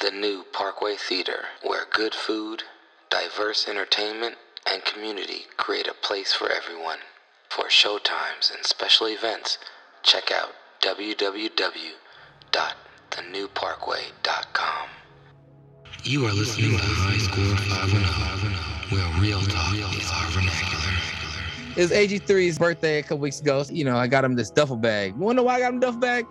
the new Parkway Theater, where good food, diverse entertainment, and community create a place for everyone. For showtimes and special events, check out www.thenewparkway.com. You are listening to High Score 510, where real talk is our vernacular. It was AG3's birthday a couple weeks ago. You know, I got him this duffel bag. You wanna know why I got him a duffel bag?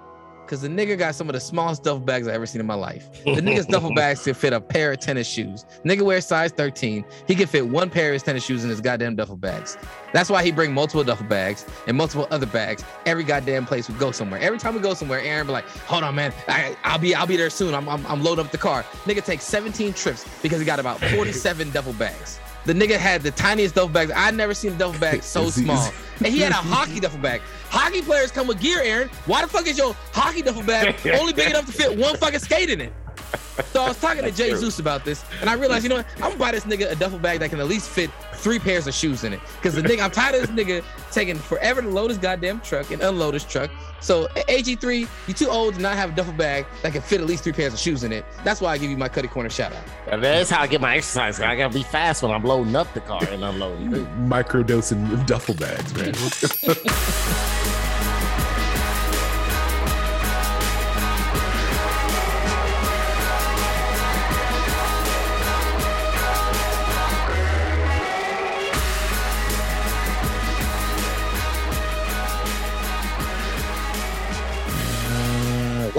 Because the nigga got some of the smallest duffel bags I ever seen in my life. The nigga's duffel bags could fit a pair of tennis shoes. Nigga wears size 13. He can fit one pair of his tennis shoes in his goddamn duffel bags. That's why he bring multiple duffel bags and multiple other bags every goddamn place we go somewhere. Every time we go somewhere, Aaron be like, "Hold on, man, I, I'll be I'll be there soon. I'm, I'm I'm loading up the car." Nigga takes 17 trips because he got about 47 duffel bags. The nigga had the tiniest duffel bags. I'd never seen a duffel bag so small. And he had a hockey duffel bag. Hockey players come with gear, Aaron. Why the fuck is your hockey duffel bag only big enough to fit one fucking skate in it? So I was talking to Jay Zeus about this, and I realized, you know what? I'm gonna buy this nigga a duffel bag that can at least fit three pairs of shoes in it. Because the nigga, I'm tired of this nigga taking forever to load his goddamn truck and unload his truck. So AG3, you too old to not have a duffel bag that can fit at least three pairs of shoes in it. That's why I give you my Cuddy Corner shout out. And that's how I get my exercise. I gotta be fast when I'm loading up the car and unloading. too. Microdosing duffel bags, man.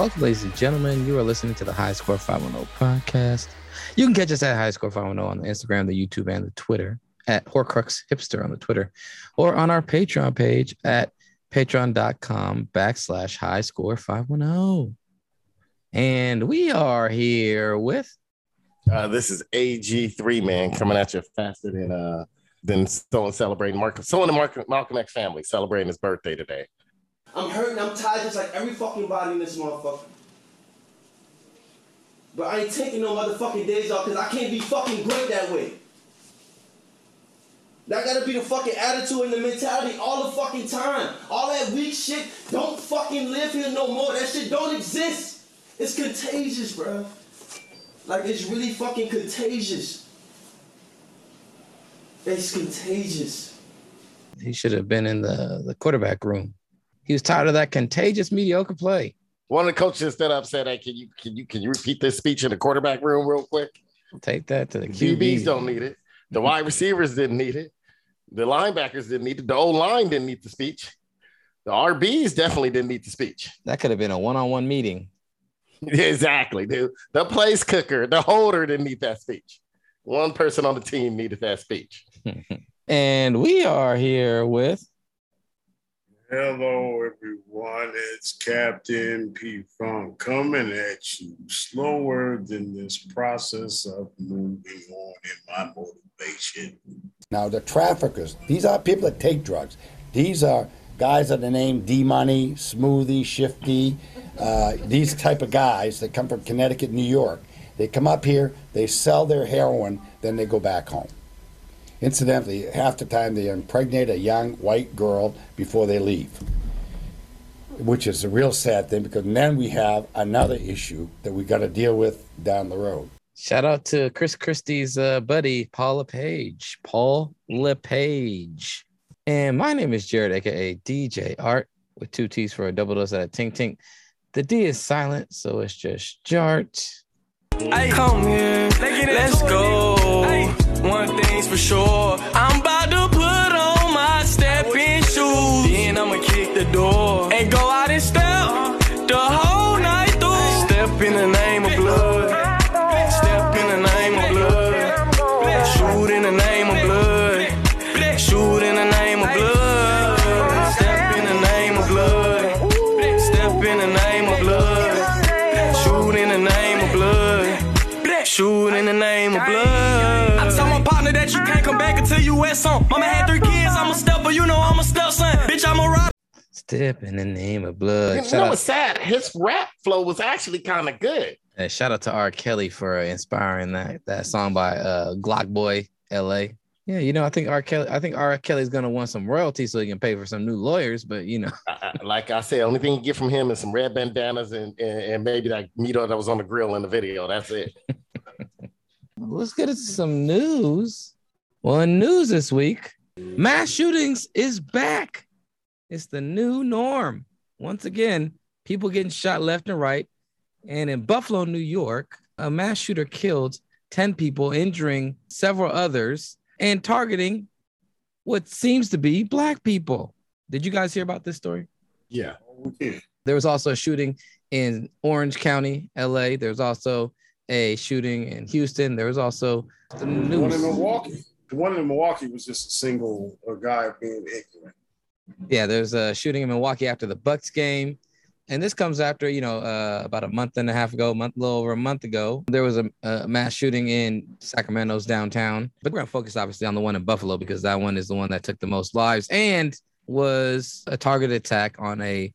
welcome, ladies and gentlemen. You are listening to the High Score 510 podcast. You can catch us at High Score 510 on the Instagram, the YouTube, and the Twitter at Horcrux Hipster on the Twitter, or on our Patreon page at patreon.com backslash high score 510. And we are here with Uh, this is AG3 man coming at you faster than uh than someone celebrating Mark someone in the Mark, Malcolm X family celebrating his birthday today. I'm hurting, I'm tired, just like every fucking body in this motherfucker. But I ain't taking no motherfucking days off because I can't be fucking great that way. That gotta be the fucking attitude and the mentality all the fucking time. All that weak shit, don't fucking live here no more. That shit don't exist. It's contagious, bro. Like, it's really fucking contagious. It's contagious. he should have been in the, the quarterback room. He was tired of that contagious mediocre play. One of the coaches stood up said, Hey, can you can you can you repeat this speech in the quarterback room real quick? Take that to the QBs. don't need it. The wide receivers didn't need it. The linebackers didn't need it. The old line didn't need the speech. The RBs definitely didn't need the speech. That could have been a one-on-one meeting. exactly, dude. The place kicker, the holder didn't need that speech. One person on the team needed that speech. And we are here with Hello, everyone. It's Captain P Funk coming at you slower than this process of moving on in my motivation. Now, the traffickers, these are people that take drugs. These are guys that are named D Money, Smoothie, Shifty, uh, these type of guys that come from Connecticut, New York. They come up here, they sell their heroin, then they go back home. Incidentally, half the time they impregnate a young white girl before they leave, which is a real sad thing because then we have another issue that we got to deal with down the road. shout out to Chris Christie's uh, buddy, Paul LePage. Paul LePage. And my name is Jared, aka DJ Art, with two T's for a double dose at a tink tink. The D is silent, so it's just Jart. Come here, let's go. One thing's for sure, I'm about to put on my stepping shoes. Then I'ma kick the door and go out and step the whole night through. Step in the name of blood. Step in the name of blood. Shoot in the name of blood. Shoot in the name of blood. Step in the name of blood. Step in the name of blood. Shoot in the name of blood. Shoot in the name of blood. Back until you wear some. Mama had three kids, I'm a stepper, you know I'm a stepson. Bitch, I'm a rock. Step in the name of blood. You Shout know out, what's sad? His rap flow was actually kind of good. uh, shout out to R. Kelly for inspiring that that song by uh, Glock Boy LA. Yeah, you know, I think R. Kelly. I think R. Kelly's gonna want some royalties so he can pay for some new lawyers. But you know, I, I- like I said, only thing you get from him is some red bandanas and, and, and maybe that meat that was on the grill in the video. That's it. let's get into some news. Well, in news this week, mass shootings is back. It's the new norm. Once again, people getting shot left and right. And in Buffalo, New York, a mass shooter killed 10 people, injuring several others, and targeting what seems to be Black people. Did you guys hear about this story? Yeah. Oh, yeah. There was also a shooting in Orange County, LA. There was also a shooting in Houston. There was also the The one in. Milwaukee. The one in Milwaukee was just a single a guy being ignorant. Yeah, there's a shooting in Milwaukee after the Bucks game. And this comes after, you know, uh, about a month and a half ago, a month, a little over a month ago, there was a, a mass shooting in Sacramento's downtown. But we're going to focus obviously on the one in Buffalo because that one is the one that took the most lives and was a targeted attack on a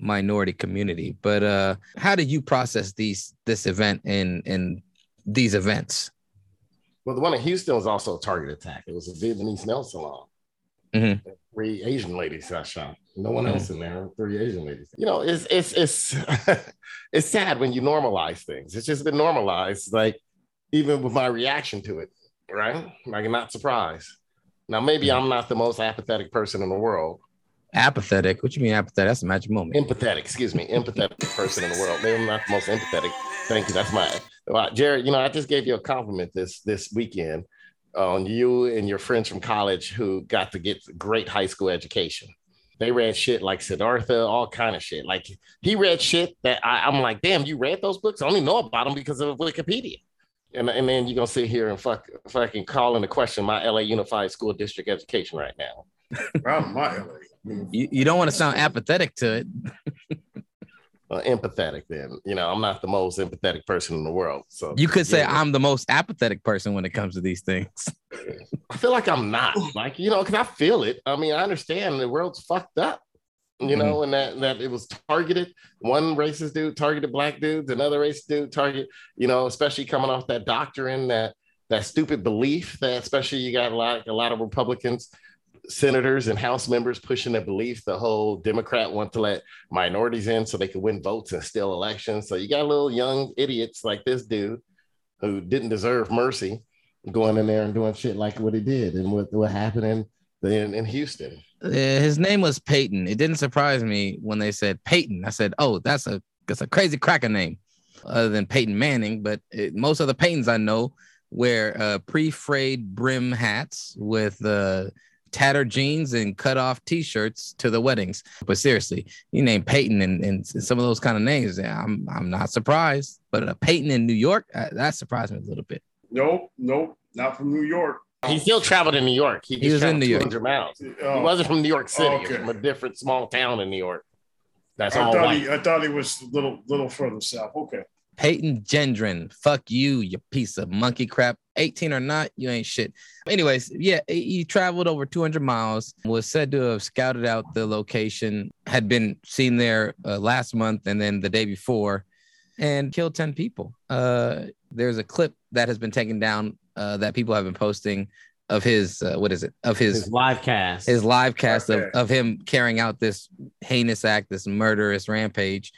minority community. But uh, how did you process these this event and and these events? Well, the one in Houston was also a target attack. It was a Vietnamese nail salon. Mhm. Three Asian ladies got shot. No one Mhm. else in there. Three Asian ladies. You know, it's it's it's it's sad when you normalize things. It's just been normalized. Like even with my reaction to it, right? Like I'm not surprised. Now maybe I'm not the most apathetic person in the world. Apathetic. What you mean apathetic? That's a magic moment. Empathetic, excuse me, empathetic person in the world. Maybe I'm not the most empathetic. Thank you. That's my well, Jared. You know, I just gave you a compliment this this weekend on you and your friends from college who got to get great high school education. They read shit like Siddhartha, all kind of shit. Like he read shit that I, I'm like, damn, you read those books? I only know about them because of Wikipedia. And, and then you're gonna sit here and fuck fucking call into question my LA Unified School District education right now. Proud of my LA. Mm-hmm. You, you don't want to sound apathetic to it. empathetic then you know i'm not the most empathetic person in the world so You could say yeah. I'm the most apathetic person when it comes to these things. i feel like i'm not like you know because i feel it i mean i understand the world's fucked up you know mm-hmm. and that that it was targeted one racist dude targeted black dudes another racist dude target you know especially coming off that doctrine that that stupid belief that especially you got a lot a lot of republicans senators and house members pushing the belief the whole democrat want to let minorities in so they could win votes and steal elections so you got little young idiots like this dude who didn't deserve mercy going in there and doing shit like what he did and what, what happened in, in, in houston Uh, his name was Peyton. It didn't surprise me when they said Peyton. I said, "Oh, that's a that's a crazy cracker name." Other than Peyton Manning, but it, most of the Peytons I know wear uh, pre-frayed brim hats with uh, tattered jeans and cut off T-shirts to the weddings. But seriously, you name Peyton and, and some of those kind of names, I'm I'm not surprised. But a Peyton in New York, uh, that surprised me a little bit. Nope, nope, not from New York. he still traveled in new york he, He was in New York. 200 miles Oh, he wasn't from new york city he Okay. from a different small town in new york that's I all thought white he, I thought he was a little little further south. Okay. Peyton Gendron. Fuck you, you piece of monkey crap. 18 or not, you ain't shit. Anyways, yeah, he he traveled over 200 miles, was said to have scouted out the location, had been seen there uh, last month and then the day before, and killed 10 people. Uh, there's a clip that has been taken down uh, that people have been posting of his, uh, what is it? Of his his live cast his live cast of, of him carrying out this heinous act, this murderous rampage,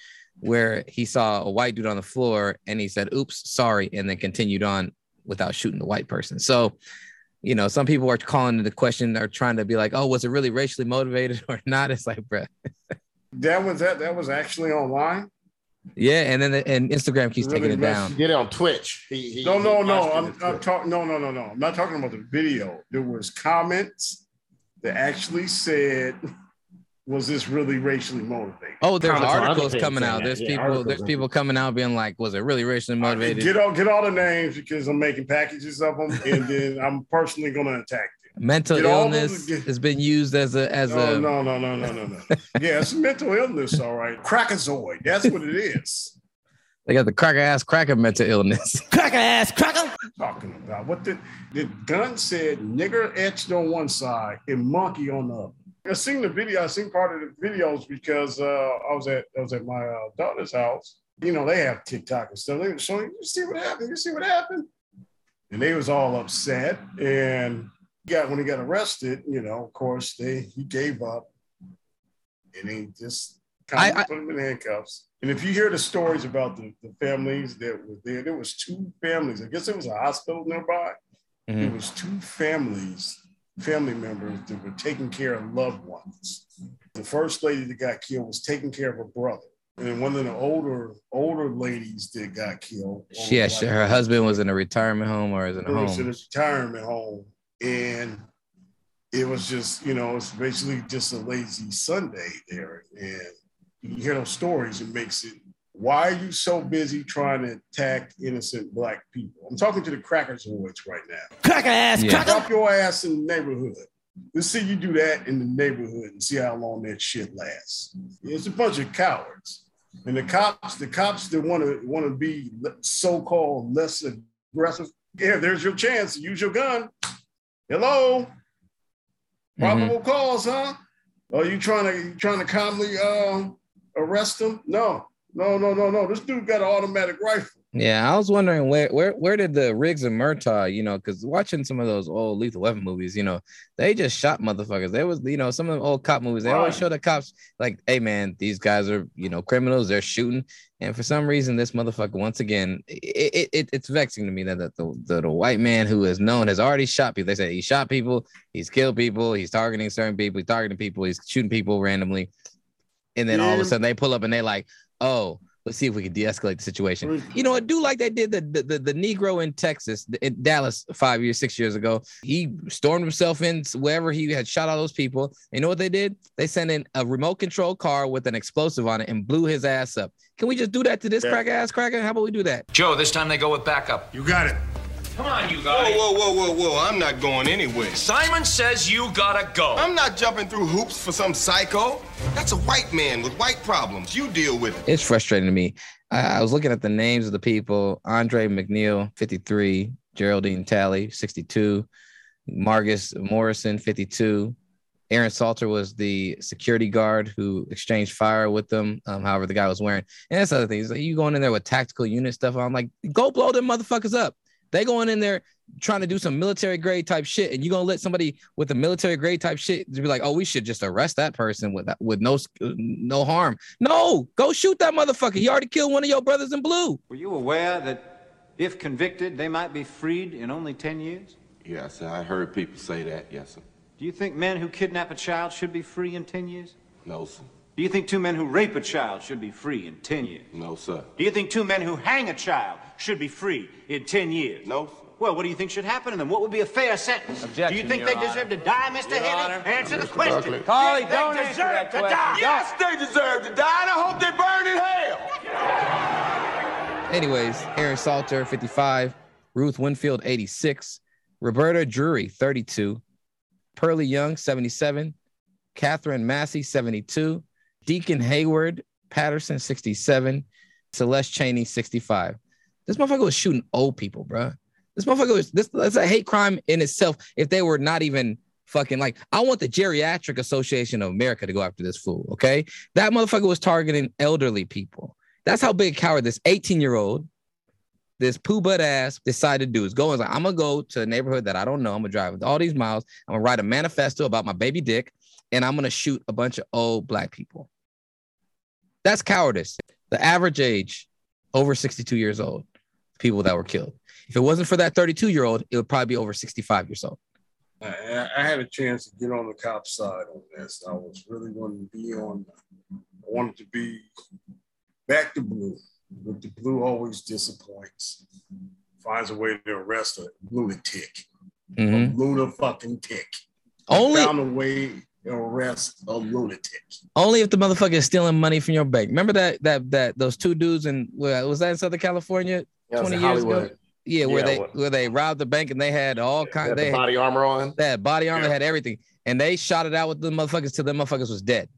where he saw a white dude on the floor and he said, Oops, sorry, and then continued on without shooting the white person. So, you know, some people are calling into question, are trying to be like, Oh, was it really racially motivated or not? It's like, bruh. That was that. That was actually online. Yeah. And then the, and Instagram keeps Really taking it down. Get it on twitch he, he, No, no, he no. I'm, on I'm talking. No, no, no, no. I'm not talking about the video. There was comments that actually said, "Was this really racially motivated?" Oh, there's Comments articles coming out. There's Yeah, people, there's and people coming out being like, was it really racially motivated? Get all get all the names because I'm making packages of them, and then I'm personally going to attack them. Mental Get all illness those- has been used as a as Oh a no, no, no, no, no, no. yeah, it's mental illness, all right. Crackazoid. That's what it is. they got the cracker ass cracker mental illness. Cracker ass cracker. Talking about what the the gun said nigger etched on one side and monkey on the other. I seen the video. I seen part of the videos because uh, I was at I was at my uh, daughter's house. You know they have TikTok and stuff. They were showing you see what happened. You see what happened. And they was all upset. And got when he got arrested, you know, of course, they he gave up and he just kind of put him in handcuffs. And if you hear the stories about the, the families that were there, there was two families. I guess it was a hospital nearby. There Mhm. was two families, family members that were taking care of loved ones. The first lady that got killed was taking care of her brother. And then one of the older older ladies that got killed. She, yeah, she, her husband was in a retirement home or is in a It was in a home. retirement home. And it was just, you know, it's basically just a lazy Sunday there. And you hear those stories, it makes it why are you so busy trying to attack innocent black people? I'm talking to the crackers boys right now. Cracker ass, Yeah. cracker. Drop your ass in the neighborhood. Let's see you do that in the neighborhood and see how long that shit lasts. It's a bunch of cowards. And the cops, the cops that want to want to be so-called less aggressive, yeah, there's your chance. Use your gun. Hello. Probable cause, huh? Are you trying to you trying to calmly uh, arrest them? No, no, no, no, no. This dude got an automatic rifle. Yeah, I was wondering where where where did the Riggs and Murtaugh, you know, because watching some of those old Lethal Weapon movies, you know, they just shot motherfuckers. There was, you know, some of the old cop movies. They always show the cops like, "Hey, man, these guys are, you know, criminals. They're shooting." And for some reason, this motherfucker, once again, it, it, it it's vexing to me that, that the, the the white man who is known has already shot people. They say he shot people, he's killed people, he's targeting certain people, he's targeting people, he's shooting people randomly, and then all of a sudden they pull up and they're like, "Oh." Let's see if we can de-escalate the situation. You know, what? do like they did the, the the the Negro in Texas, in Dallas, five years, six years ago. He stormed himself in wherever he had shot all those people. You know what they did? They sent in a remote control car with an explosive on it and blew his ass up. Can we just do that to this Yeah. crack ass cracker? How about we do that? Joe, this time they go with backup. You got it. Come on, you guys. Whoa, whoa, whoa, whoa, whoa. I'm not going anywhere. Simon says you gotta go. I'm not jumping through hoops for some psycho. That's a white man with white problems. You deal with it. It's frustrating to me. I, I was looking at the names of the people: Andre Mackniel, 53; Geraldine Talley, 62; Margus Morrison, 52. Aaron Salter was the security guard who exchanged fire with them. Um, however, the guy was wearing, and that's other thing. Is like you going in there with tactical unit stuff on, like go blow them motherfuckers up. They going in there trying to do some military grade type shit, and you gonna let somebody with a military grade type shit to be like, oh, we should just arrest that person with with no no harm. No, go shoot that motherfucker. He already killed one of your brothers in blue. Were you aware that if convicted, they might be freed in only 10 years? Yes, sir. I heard people say that. Yes, sir. Do you think men who kidnap a child should be free in 10 years? No, sir. Do you think two men who rape a child should be free in 10 years? No, sir. Do you think two men who hang a child should be free in 10 years? No. Well, what do you think should happen to them? What would be a fair sentence? Objection, do you think Your they Honor. deserve to die, Mr. Your Henry? Honor. Answer the question. Buckley. Do Carly, you don't they answer deserve that to question. die? Yes, they deserve to die, and I hope they burn in hell. Anyways, Aaron Salter, 55, Ruth Whitfield, 86, Roberta Drury, 32, Pearlie Young, 77, Katherine Massey, 72, Deacon Hayward Patterson, 67, Celeste Cheney, 65. This motherfucker was shooting old people, bro. This motherfucker was this that's a hate crime in itself if they were not even fucking like I want the Geriatric Association of America to go after this fool. Okay. That motherfucker was targeting elderly people. That's how big coward this 18-year-old, this poo butt ass decided to do is go and like, I'm gonna go to a neighborhood that I don't know. I'm gonna drive all these miles. I'm gonna write a manifesto about my baby dick, and I'm gonna shoot a bunch of old black people. That's cowardice. The average age over 62 years old, people that were killed. If it wasn't for that 32 year old, it would probably be over 65 years old. I, I had a chance to get on the cop side on this. I was really wanting to be on. I wanted to be back to blue, but the blue always disappoints. Finds a way to arrest a lunatic, Mhm. a lunar fucking tick. Only found a way to arrest a lunatic. only if the motherfucker is stealing money from your bank. Remember that that that those two dudes in was that in Southern California Yeah, 20 in years ago? Hollywood. Yeah, where Yeah, they what- where they robbed the bank and they had all kind kinds had they had, body armor on. they had body armor, Yeah. had everything. And they shot it out with the motherfuckers till the motherfuckers was dead.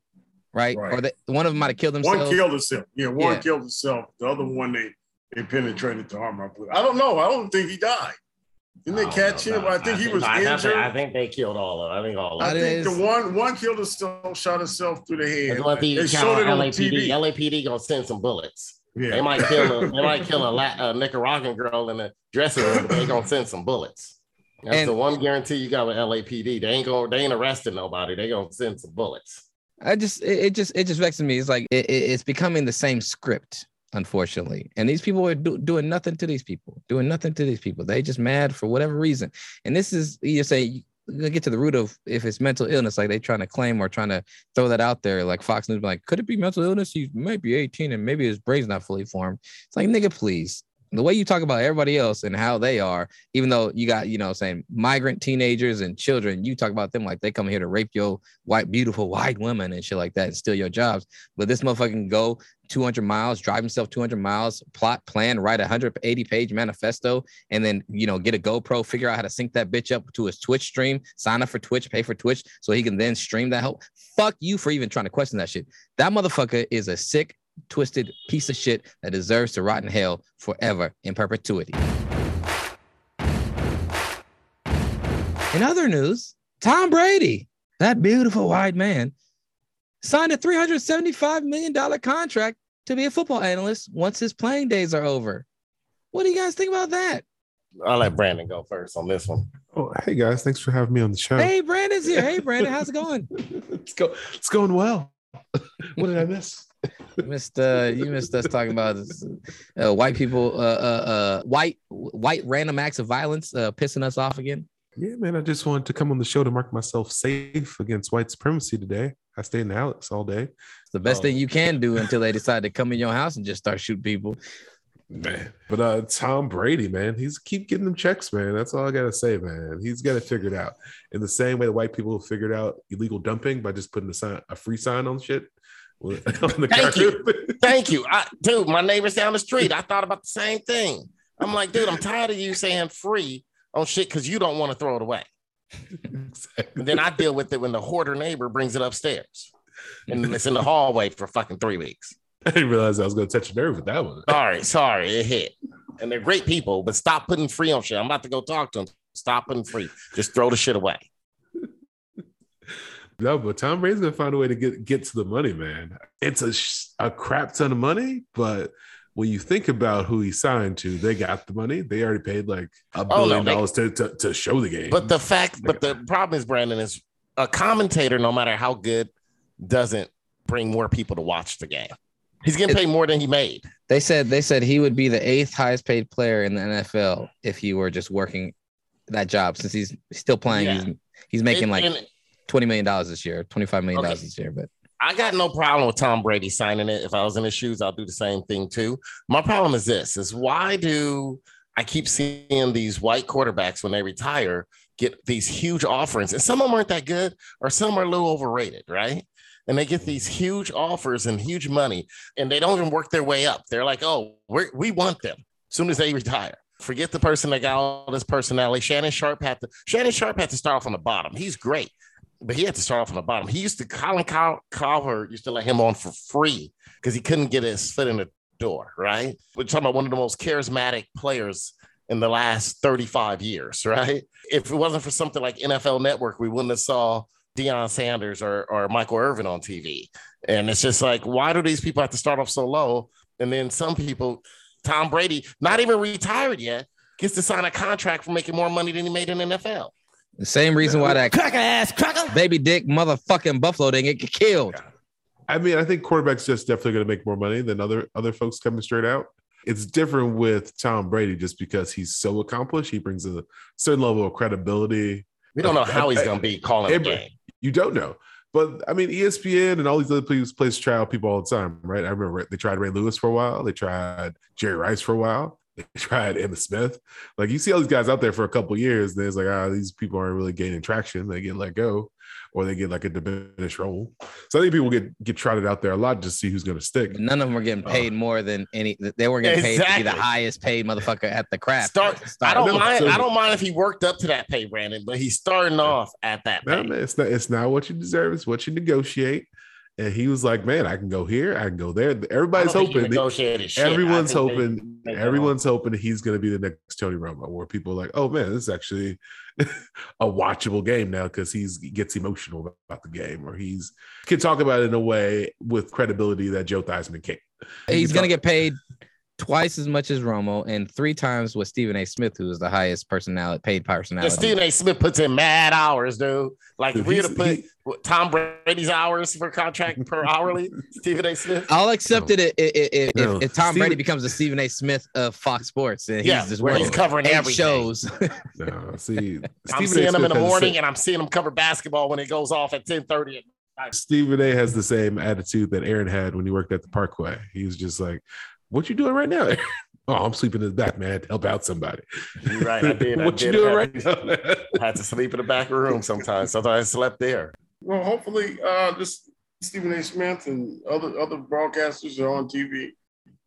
Right? Right. Or they, one of them might have killed himself. One killed himself. Yeah, one Yeah. killed himself. The other one they they penetrated the armor. I don't know. I don't think he died. Didn't they catch him? I think he was I, injured. I think they killed all of. them. I think all of. them. It think is- the one one killed himself, shot himself through the head. That's what They the showed it on LAPD. TV. LAPD gonna send some bullets. Yeah. They might kill a they might kill a, La- a Nicaraguan girl in a dressing room, but they gonna send some bullets. That's And- the one guarantee you got with LAPD. They ain't gonna They ain't arresting nobody. They gonna send some bullets. I just it, it just it just vexes me. It's like it, it- it's becoming the same script, unfortunately. And these people are do, doing nothing to these people, doing nothing to these people. They just mad for whatever reason. And this is you say you get to the root of if it's mental illness, like they trying to claim or trying to throw that out there. Like Fox News, like, could it be mental illness? He might be 18 and maybe his brain's not fully formed. It's like nigga, please. The way you talk about everybody else and how they are, even though you got, you know, saying migrant teenagers and children, you talk about them like they come here to rape your white, beautiful white women and shit like that and steal your jobs. But this motherfucker can go 200 miles, drive himself 200 miles, plot, plan, write a 180 page manifesto, and then, you know, get a GoPro, figure out how to sync that bitch up to his Twitch stream, sign up for Twitch, pay for Twitch so he can then stream that help. Fuck you for even trying to question that shit. That motherfucker is a sick, twisted piece of shit that deserves to rot in hell forever in perpetuity. In other news, Tom Brady, that beautiful white man, signed a $375 million contract to be a football analyst once his playing days are over. What do you guys think about that? I'll let Brandon go first on this one. Oh, hey guys, thanks for having me on the show. Hey, Brandon's here. Hey, Brandon, how's it going? it's go, it's going well. what did I miss? You missed uh you missed us talking about uh, white people uh, uh uh white white random acts of violence uh pissing us off again. Yeah, man, I just wanted to come on the show to mark myself safe against white supremacy today. I stayed in the Alex all day. It's the best thing you can do until they decide to come in your house and just start shooting people. Man, but uh, Tom Brady, man, he's keep getting them checks, man. That's all I gotta say, man. He's got to figure it figured out in the same way the white people have figured out illegal dumping by just putting a sign, a free sign on shit. on the Thank car. you. Thank you. I, dude, my neighbors down the street, I thought about the same thing. I'm like, dude, I'm tired of you saying free on shit because you don't want to throw it away. And then I deal with it when the hoarder neighbor brings it upstairs. And it's in the hallway for fucking three weeks. I didn't realize I was gonna touch a nerve with that one. Sorry, sorry, it hit. And they're great people, but stop putting free on shit. I'm about to go talk to them. Stop putting free. Just throw the shit away. No, but Tom Brady's gonna find a way to get get to the money, man. It's a a crap ton of money, but when you think about who he signed to, they got the money. They already paid like a Oh, billion no, they- dollars to, to to show the game. But the fact, but the problem is, Brandon, is a commentator, no matter how good, doesn't bring more people to watch the game. He's getting paid more than he made. They said they said he would be the eighth highest paid player in the NFL if he were just working that job since he's still playing. Yeah. He's he's making And- like twenty million dollars this year, twenty five million dollars Okay. this year. But I got no problem with Tom Brady signing it. If I was in his shoes, I'll do the same thing too. My problem is this: is why do I keep seeing these white quarterbacks when they retire get these huge offerings, and some of them aren't that good, or some are a little overrated, right? And they get these huge offers and huge money, and they don't even work their way up. They're like, "Oh, we want them." As soon as they retire, forget the person that got all this personality. Shannon Sharpe had to. Shannon Sharpe had to start off on the bottom. He's great but he had to start off on the bottom. He used to Colin Cow- Cowherd used to let him on for free because he couldn't get his foot in the door. Right? We're talking about one of the most charismatic players in the last 35 years. Right? If it wasn't for something like NFL Network, we wouldn't have saw Deion Sanders or, or Michael Irvin on TV. And it's just like, why do these people have to start off so low? And then some people, Tom Brady, not even retired yet, gets to sign a contract for making more money than he made in NFL. The same reason why that Cracker ass cracker. baby dick motherfucking Buffalo didn't get killed. I mean, I think quarterbacks just definitely going to make more money than other other folks coming straight out. It's different with Tom Brady just because he's so accomplished. He brings a certain level of credibility. We don't know how he's going to be calling the Every- game. You don't know. But I mean, ESPN and all these other places, places try out people all the time, right? I remember they tried Ray Lewis for a while. They tried Jerry Rice for a while. They tried Emmitt Smith. Like you see all these guys out there for a couple years, then it's like, ah, these people aren't really gaining traction. They get let go, or they get like a diminished role. So I think people get get trotted out there a lot to see who's going to stick. None of them were getting paid more than any. They weren't getting paid to be the highest paid motherfucker at the craft. Start. I don't No, mind. so- I don't mind if he worked up to that pay, Brandon, but he's starting off at that No, pay. man, it's not. It's not what you deserve. It's what you negotiate. And he was like, "Man, I can go here. I can go there." Everybody's I don't think he hoping. negotiated shit. Everyone's I they- hoping. they Everyone's hoping he's going to be the next Tony Romo, where people are like, "Oh man, this is actually a watchable game now because he's he gets emotional about the game, or he's can talk about it in a way with credibility that Joe Theismann can't." He's gonna get paid twice as much as Romo, and three times what Stephen A. Smith, who is the highest personality, paid Yeah, personality. Stephen A. Smith puts in mad hours, dude. Like if Dude, we he's- had to put he- Tom Brady's hours for contract per hourly, Stephen A. Smith. I'll accept it if, if, if, No. if Tom Brady becomes the Stephen A. Smith of Fox Sports, and he's Yeah, just where he's covering eight shows. No, see, I'm Stephen seeing him in the morning, same- and I'm seeing him cover basketball when it goes off at 10:30. Stephen A. has the same attitude that Aaron had when he worked at the Parkway. He was just like, "What you doing right now?" oh, I'm sleeping in the back, man. to Help out somebody. You're right. I did. I what you did doing have right to- now? I had to sleep in the back room sometimes. Sometimes I slept there. Well, hopefully, uh, this Stephen A. Smith and other other broadcasters are on TV.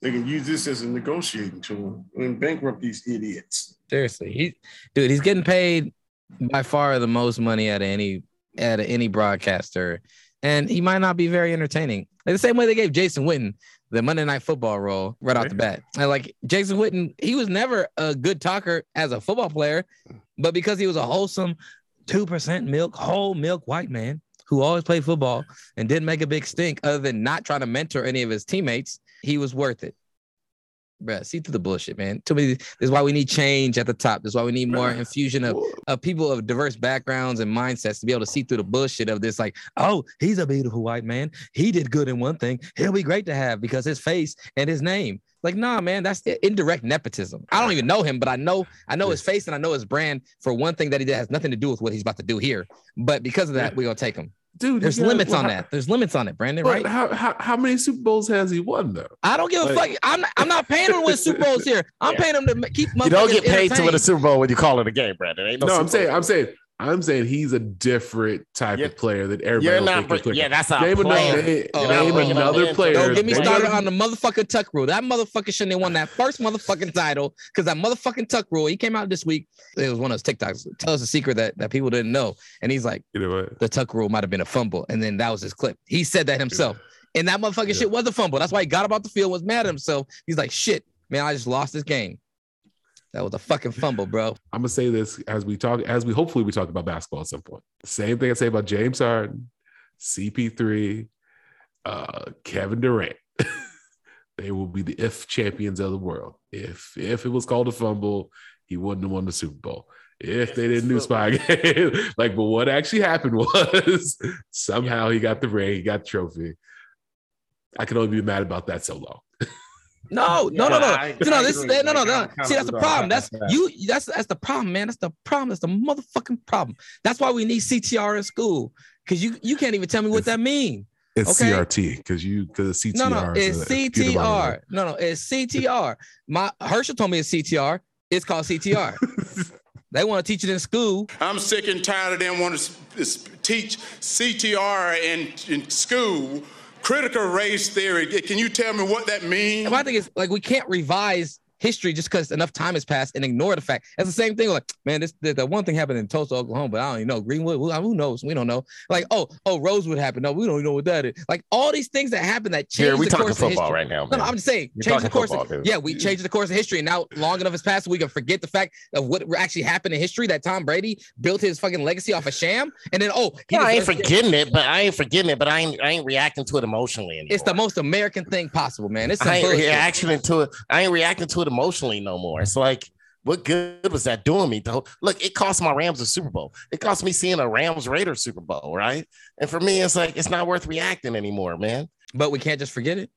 They can use this as a negotiating tool and bankrupt these idiots. Seriously, he, dude, he's getting paid by far the most money out of any out of any broadcaster, and he might not be very entertaining. Like the same way they gave Jason Witten the Monday Night Football role right off the bat. And like Jason Witten, he was never a good talker as a football player, but because he was a wholesome two percent milk, whole milk white man who always played football and didn't make a big stink, other than not trying to mentor any of his teammates, he was worth it. Bruh, see through the bullshit, man. Too many. This is why we need change at the top. This is why we need more infusion of, of people of diverse backgrounds and mindsets to be able to see through the bullshit of this. Like, oh, he's a beautiful white man. He did good in one thing. He'll be great to have because his face and his name. Like, nah, man, that's indirect nepotism. I don't even know him, but I know I know his face and I know his brand for one thing that he did has nothing to do with what he's about to do here. But because of that, we're gonna take him. Dude, There's limits well, on how- that. There's limits on it, Brandon. Right? how, how how many Super Bowls has he won though? I don't give a Like- fuck. I'm not, I'm not paying him to win Super Bowls here. I'm paying him to ma- keep. You don't get paid to win a. Super Bowl when you call it a game, Brandon. Ain't no, No, I'm saying I'm saying I'm saying he's a different type of player that everybody. You're not. think is bring- quicker. Yeah, that's a Name player. another, Oh, name oh, another oh, player. Don't get me started on the motherfucking tuck rule. That motherfucker shouldn't have won that first motherfucking title because that motherfucking tuck rule. He came out this week. It was one of his TikToks. Tell us a secret that, that people didn't know. And he's like, You know what? the tuck rule might have been a fumble. And then that was his clip. He said that himself. And that motherfucking shit was a fumble. That's why he got about the field, was mad at himself. He's like, shit, man, I just lost this game. That was a fucking fumble, bro. I'm gonna say this as we talk, as we hopefully we talk about basketball at some point. Same thing I say about James Harden, CP3, uh, Kevin Durant. they will be the if champions of the world. If if it was called a fumble, he wouldn't have won the Super Bowl. If they didn't do spy game, like, but what actually happened was somehow he got the ring, he got the trophy. I can only be mad about that so long. No, no, no, no, Yeah, I- no, I this is agree. no, no, no. See, that's the with problem. that. That's you. That's that's the problem, man. That's the problem. That's the motherfucking problem. That's why we need CTR in school because you you can't even tell me what that means. It's Okay. CRT because you because CTR. No, no, it's a CTR. monitor. No, no, it's CTR. My Herschel told me it's CTR. It's called CTR. they want to teach it in school. I'm sick and tired of them wanting to teach CTR in, in school, critical race theory. Can you tell me what that means? My thing is like we can't revise history just because enough time has passed and ignore the fact. That's the same thing. Like, man, this the, the one thing happened in Tulsa, Oklahoma, but I don't even know. Greenwood, who, who knows? We don't know. Like, oh, oh, Rosewood happened. No, we don't even know what that is. Like all these things that happen that change Here, we the talking course of football history. right now, No, no, man. I'm just saying, You're change the course. football, of, yeah, we changed the course of history. And now long enough has passed, we can forget the fact of what actually happened in history. That Tom Brady built his fucking legacy off a sham, and then oh, he No, I ain't forgetting it, but I ain't forgetting it, but I ain't I ain't reacting to it emotionally anymore. It's the most American thing possible, man. It's I ain't bullshit. reacting to it. I ain't reacting to it emotionally no more. It's like, what good was that doing me? Though, look, it cost my Rams a Super Bowl. It cost me seeing a Rams Raiders Super Bowl, right? And for me, it's like it's not worth reacting anymore, man. But we can't just forget it.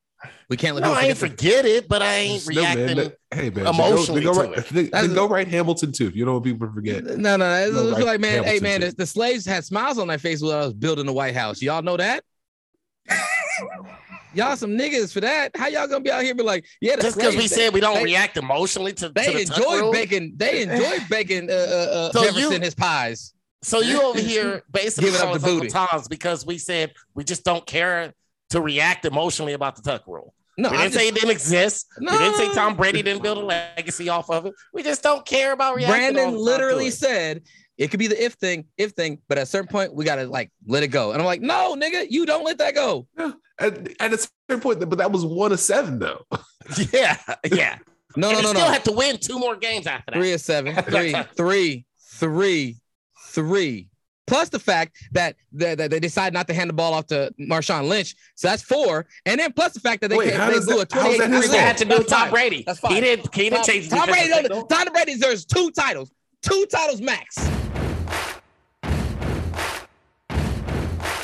We can't let No, people I ain't forget. it, but I ain't No, reacting. that- hey man, then emotionally go, to go, it. right, then, then go right Hamilton too. If you don't want people to forget. No, no, it's, No, it's right, like man, hey man, the, the slaves had smiles on their face while I was building the White House. Y'all know that? y'all some niggas for that. How y'all gonna be out here be like, yeah, Just because we slaves, said we don't they, react emotionally to, to They the enjoy rule? baking. They enjoy baking uh, uh, uh, So Jefferson you- his pies. So you over here basically Giving up the us booty. Toms because we said we just don't care to react emotionally about the tuck rule. No, we didn't say it didn't exist. No. We didn't say Tom Brady didn't build a legacy off of it. We just don't care about reacting. Brandon the time literally it. said it could be the if thing, if thing, but at a certain point we gotta like let it go. And I'm like, no, nigga, you don't let that go. At, at a certain point, but that was one of seven though. Yeah, yeah. No, And no, he no, still no. had to win two more games after that. Three of seven. Three, three, three, three plus the fact that, that, that they decide not to hand the ball off to Marshawn Lynch. So that's four. And then plus the fact that they, Wait, can't, they blew that- a how's 28 that his lead. had to do Tom. Brady. That's fine. He didn't. He didn't Tom, change. Tom Brady, defensive. Tom Brady deserves two titles, two titles max.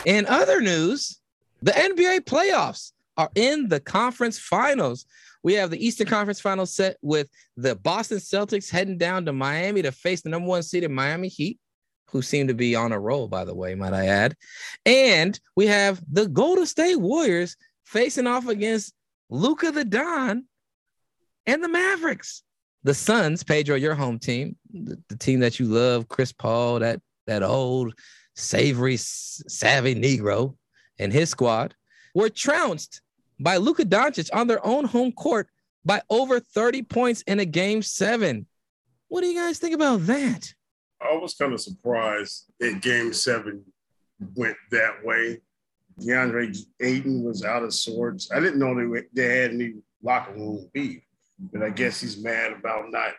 In other news, the NBA playoffs are in the conference finals. We have the Eastern Conference Finals set with the Boston Celtics heading down to Miami to face the number one seeded Miami Heat, who seem to be on a roll, by the way, might I add. And we have the Golden State Warriors facing off against Luka the Don and the Mavericks. The Suns, Pedro, your home team, the, the team that you love, Chris Paul, that that old savory, savvy Negro and his squad, were trounced by Luka Doncic on their own home court by over 30 points in a game seven. What do you guys think about that? I was kind of surprised that game seven went that way. DeAndre Ayton was out of sorts. I didn't know they, were, they had any locker room beef, but I guess he's mad about not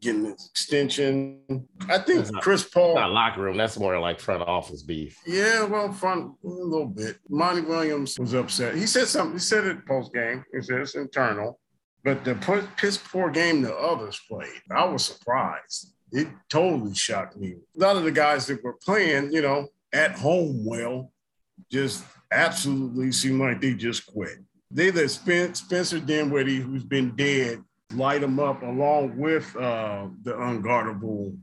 getting his extension. I think That's not- Chris Paul. Not locker room. That's more like front office beef. Yeah, well, fun a little bit. Monty Williams was upset. He said something. He said it post game. He said it's internal, but the piss poor game the others played, I was surprised. It totally shocked me. A lot of the guys that were playing, you know, at home well, just absolutely seemed like they just quit. They let Spen- Spencer Dinwiddie, who's been dead, light him up along with uh, the unguardable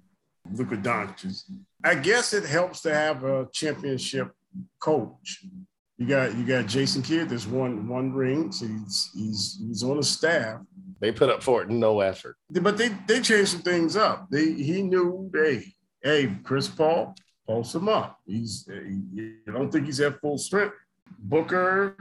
Luka Doncic. I guess it helps to have a championship coach. You got you got Jason Kidd. There's one one ring. So he's he's he's on the staff. They put up for it no effort. But they they changed some things up. They he knew hey hey Chris Paul post him up. He's you don't think he's at full strength. Booker,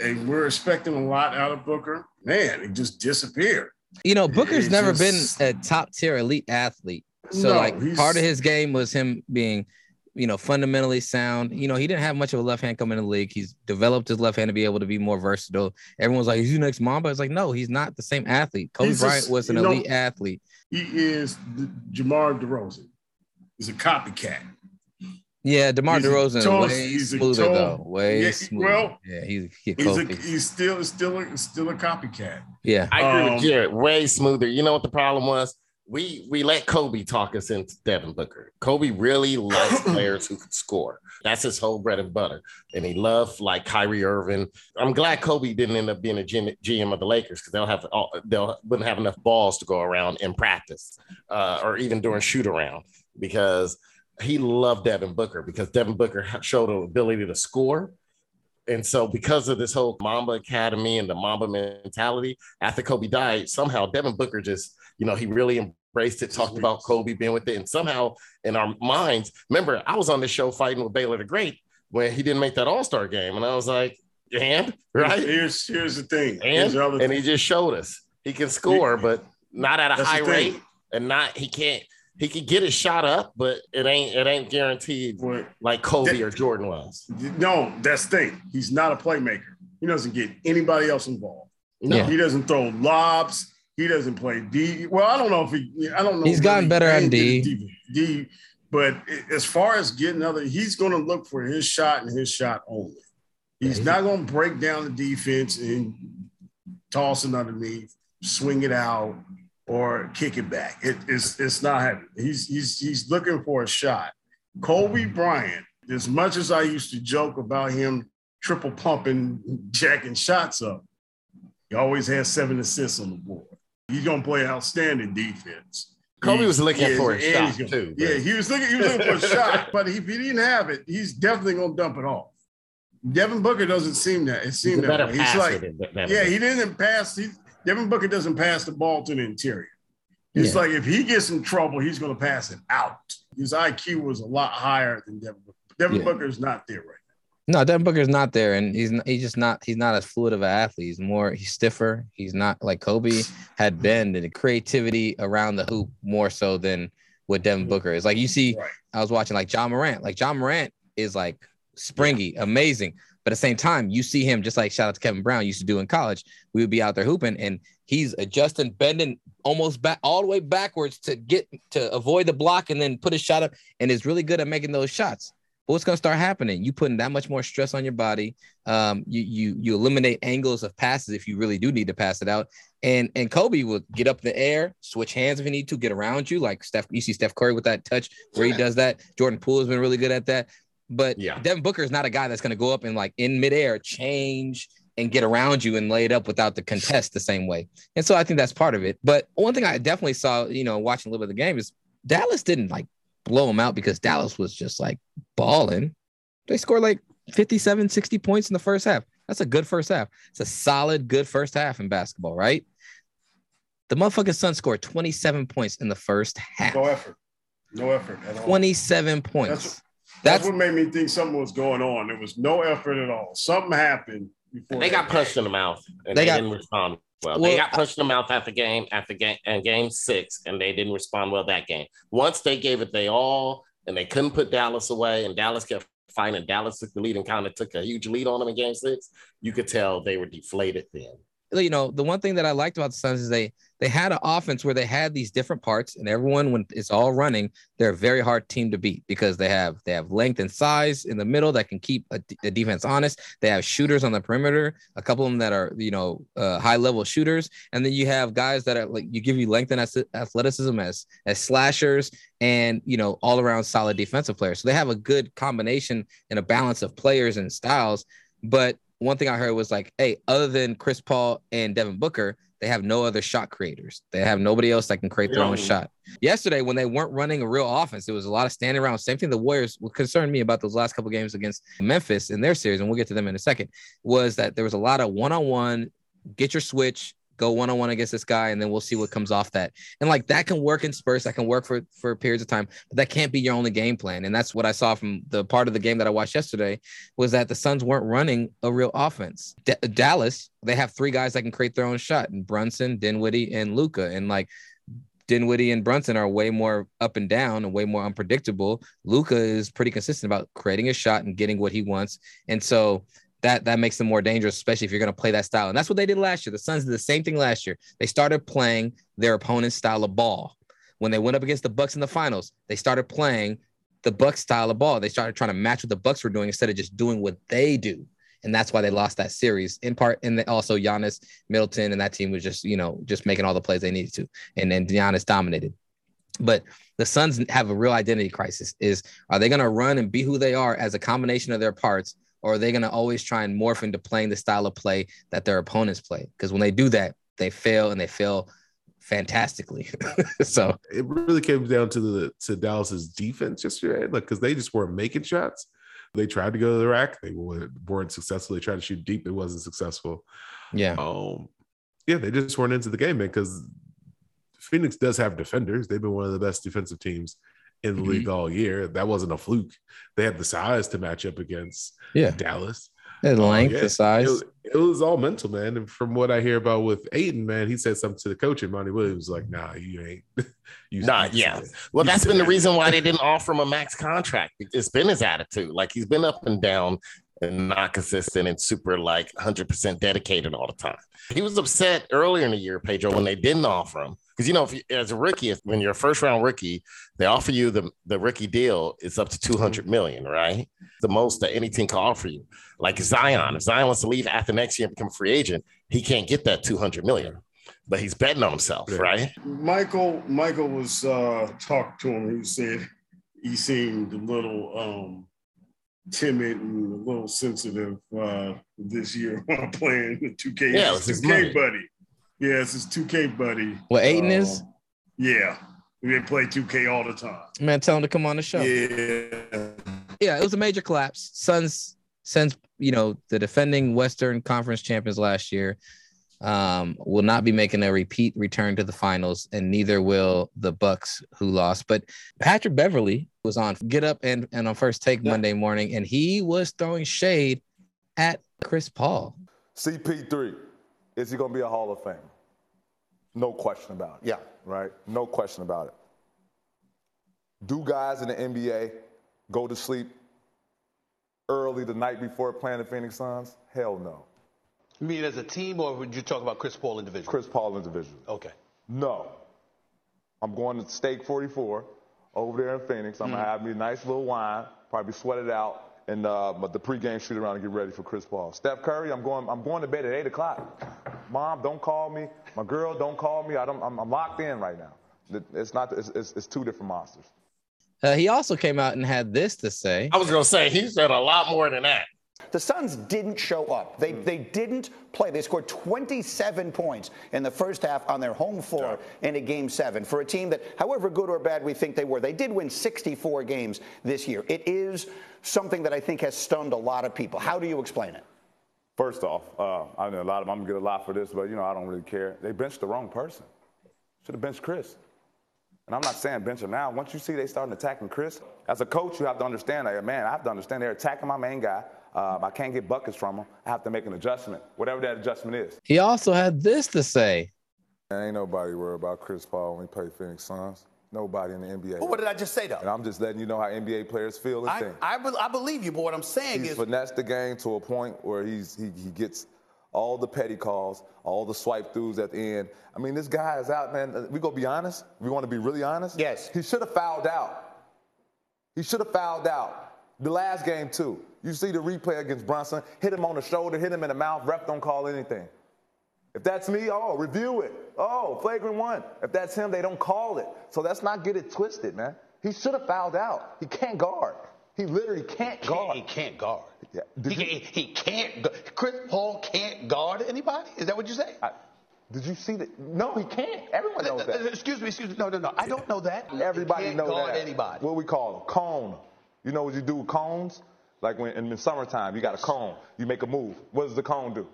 and we're expecting a lot out of Booker. Man, he just disappeared. You know, Booker's never just- been a top tier elite athlete. So, No, like, he's- part of his game was him being, you know, fundamentally sound. You know, he didn't have much of a left hand coming in the league. He's developed his left hand to be able to be more versatile. Everyone's like, "Is he next Mamba?" It's like, no, he's not the same athlete. Kobe He's Bryant just- was an you know- elite athlete. He is the, DeMar DeRozan. He's a copycat. Yeah, DeMar He's a DeRozan tall- way he's smoother tall- though. Way Yeah, smoother. well, yeah, he's he He's, a, he's still still a, still a copycat. yeah. I agree Um, with Jared. Way smoother. You know what the problem was? We we let Kobe talk us into Devin Booker. Kobe really likes players who can score. That's his whole bread and butter. And he loved like Kyrie Irving. I'm glad Kobe didn't end up being a GM, GM of the Lakers because they'll have all, they'll wouldn't have enough balls to go around in practice uh, or even during shoot around because he loved Devin Booker because Devin Booker showed an ability to score. And so, because of this whole Mamba Academy and the Mamba mentality, after Kobe died, somehow Devin Booker just, you know, he really embraced it, talked about Kobe being with it. And somehow in our minds, remember, I was on this show fighting with Baylor the Great when he didn't make that All Star game. And I was like, and, right? Here's here's the thing. And, the and he just showed us he can score, but not at a That's high rate and not, he can't. He could get his shot up, but it ain't it ain't guaranteed like Kobe or Jordan was. No, that's the thing. He's not a playmaker. He doesn't get anybody else involved. No. He doesn't throw lobs. He doesn't play D. Well, I don't know if he. I don't know. He's gotten really better at D. D. D. But as far as getting other, he's going to look for his shot and his shot only. He's not going to break down the defense and toss it underneath, swing it out, or kick it back. It, it's it's not happening. He's he's he's looking for a shot. Kobe Bryant, as much as I used to joke about him triple pumping, jacking shots up, he always has seven assists on the board. He's gonna play outstanding defense. Kobe He- was looking yeah, for a shot, gonna- too, Yeah, but- he was looking. He was looking for a shot, but if he didn't have it, he's definitely gonna dump it off. Devin Booker doesn't seem that. It seemed that better way. He's like, yeah, he didn't pass. He, Devin Booker doesn't pass the ball to the interior. It's Yeah. like if he gets in trouble, he's going to pass it out. His IQ was a lot higher than Devin Booker. Devin Yeah. Booker's not there right now. No, Devin Booker's not there, and he's he's just not he's not as fluid of an athlete. He's more he's stiffer. He's not like Kobe had mm-hmm. bend and creativity around the hoop more so than what Devin mm-hmm. Booker is. Like you see, Right. I was watching like Ja Morant. Like Ja Morant is like springy, amazing, But at the same time, you see him just like shout out to Kevin Brown used to do in college. We would be out there hooping, and he's adjusting, bending almost back all the way backwards to get to avoid the block and then put his shot up, and is really good at making those shots. But what's going to start happening? You putting that much more stress on your body. Um, you you you eliminate angles of passes if you really do need to pass it out. And and Kobe will get up in the air, switch hands if he need to, get around you. Like Steph, you see Steph Curry with that touch where he does that. Jordan Poole has been really good at that. But Yeah. Devin Booker is not a guy that's going to go up and like in midair change and get around you and lay it up without the contest the same way. And so I think that's part of it. But one thing I definitely saw, you know, watching a little bit of the game is Dallas didn't like blow them out because Dallas was just like balling. They scored like 57, 60 points in the first half. That's a good first half. It's a solid, good first half in basketball, right? The motherfucking Suns scored 27 points in the first half. No effort. No effort at all. 27 points. That's, that's what made me think something was going on. There was no effort at all. Something happened before They got that. punched in the mouth and They they, got- didn't respond well. Well, they got punched in the mouth after game after game and game six, and they didn't respond well that game. Once they gave it they all, and they couldn't put Dallas away, and Dallas kept fighting. Dallas took the lead and kind of took a huge lead on them in game six. You could tell they were deflated then. You know, the one thing that I liked about the Suns is they they had an offense where they had these different parts, and everyone when it's all running, they're a very hard team to beat because they have they have length and size in the middle that can keep a, a defense honest. They have shooters on the perimeter, a couple of them that are you know uh, high level shooters, and then you have guys that are like you give you length and athleticism as as slashers, and you know all around solid defensive players. So they have a good combination and a balance of players and styles, but one thing I heard was like, hey, other than Chris Paul and Devin Booker, they have no other shot creators. They have nobody else that can create their own shot. Yesterday, when they weren't running a real offense, it was a lot of standing around. Same thing the Warriors what concerned me about those last couple games against Memphis in their series, and we'll get to them in a second, was that there was a lot of one-on-one, get your switch, go one-on-one against this guy, and then we'll see what comes off that. And like that can work in spurts, that can work for for periods of time, but that can't be your only game plan. And that's what I saw from the part of the game that I watched yesterday was that the Suns weren't running a real offense. D- Dallas, they have three guys that can create their own shot, and Brunson, Dinwiddie, and Luka. And like Dinwiddie and Brunson are way more up and down and way more unpredictable. Luka is pretty consistent about creating a shot and getting what he wants. And so that that makes them more dangerous, especially if you're going to play that style. And that's what they did last year. The Suns did the same thing last year. They started playing their opponent's style of ball. When they went up against the Bucks in the finals, they started playing the Bucks style of ball. They started trying to match what the Bucks were doing instead of just doing what they do. And that's why they lost that series in part. And also Giannis, Middleton, and that team was just, you know, just making all the plays they needed to. And then Giannis dominated. But the Suns have a real identity crisis. Is are they going to run and be who they are as a combination of their parts, or are they going to always try and morph into playing the style of play that their opponents play? Because when they do that, they fail and they fail fantastically. so it really came down to the to Dallas's defense yesterday, like because they just weren't making shots. They tried to go to the rack, they weren't, successful. They tried to shoot deep, it wasn't successful. yeah, Um, yeah, they just weren't into the game, man. Because Phoenix does have defenders. They've been one of the best defensive teams in the Mhm. league all year. That wasn't a fluke. They had the size to match up against Yeah. Dallas. And length, Yeah, the size. It, it was all mental, man. And from what I hear about with Ayton, man, he said something to the coach and Monty Williams was like, "Nah, you ain't." you, Nah, yeah. Well, you that's been the reason why they didn't offer him a max contract. It's been his attitude. Like he's been up and down and not consistent and super like 100% dedicated all the time. He was upset earlier in the year, Pedro, when they didn't offer him. Because, you know, if you, as a rookie, if, when you're a first round rookie, they offer you the, the rookie deal, it's up to 200 million, right? The most that any team can offer you. Like Zion, if Zion wants to leave after next year and become a free agent, he can't get that 200 million. But he's betting on himself, Yeah. right? Michael Michael was uh talked to him. He said he seemed a little um timid and a little sensitive uh this year while playing the 2K. Yeah, It's it's his 2K buddy. Yeah, it's his 2K buddy. What Ayton Um, is? Yeah. We play 2K all the time. Man, tell him to come on the show. Yeah. yeah, it was a major collapse. Suns, since you know the defending Western Conference champions last year, um, will not be making a repeat return to the finals, and neither will the Bucks who lost. But Patrick Beverley was on Get Up and and on First Take Monday morning, and he was throwing shade at Chris Paul. CP3, is he going to be a Hall of Famer? No question about it. Yeah. Right? No question about it. Do guys in the NBA go to sleep early the night before playing the Phoenix Suns? Hell no. You mean as a team, or would you talk about Chris Paul individually? Chris Paul individually. Okay. No. I'm going to Steak 44 over there in Phoenix. I'm going to have me a nice little wine, probably sweat it out, and uh, but the pregame shoot around and get ready for Chris Paul. Steph Curry, I'm going. I'm going to bed at eight o'clock. Mom, don't call me. My girl, don't call me. I don't. I'm, I'm locked in right now. It's not. It's, it's, it's two different monsters. Uh, he also came out and had this to say. I was gonna say he said a lot more than that. The Suns didn't show up. They, they didn't play. They scored 27 points in the first half on their home floor in a game seven for a team that, however good or bad we think they were, they did win 64 games this year. It is something that I think has stunned a lot of people. How do you explain it? First off, uh, I know a lot of I'm gonna get a lot for this, but you know I don't really care. They benched the wrong person. Should have benched Chris. And I'm not saying bench him now. Once you see they starting attacking Chris, as a coach, you have to understand that, man, I have to understand they're attacking my main guy. Um, I can't get buckets from him. I have to make an adjustment, whatever that adjustment is. He also had this to say. And ain't nobody worried about Chris Paul when he play Phoenix Suns. Nobody in the NBA. Well, what did I just say, though? And I'm just letting you know how NBA players feel and I, think. I, be- I believe you, but what I'm saying He's is, finessed the game to a point where he's he, he gets all the petty calls, all the swipe throughs at the end. I mean, this guy is out, man. We gonna be honest. We want to be really honest. Yes. He should have fouled out. He should have fouled out. The last game too. You see the replay against Brunson. Hit him on the shoulder. Hit him in the mouth. Ref don't call anything. If that's me, oh, review it. Oh, flagrant one. If that's him, they don't call it. So let's not get it twisted, man. He should have fouled out. He can't guard. He literally can't guard. He can't guard. Yeah. He, can't, he can't. gu- Chris Paul can't guard anybody. Is that what you say? Did you see that? No, he can't. Everyone knows that. Uh, uh, excuse me. Excuse me. No, no, no. I don't know that. Everybody he can't knows guard that. anybody. What we call them? Cone. You know what you do with cones? Like when in the summertime, you got a cone. You make a move. What does the cone do?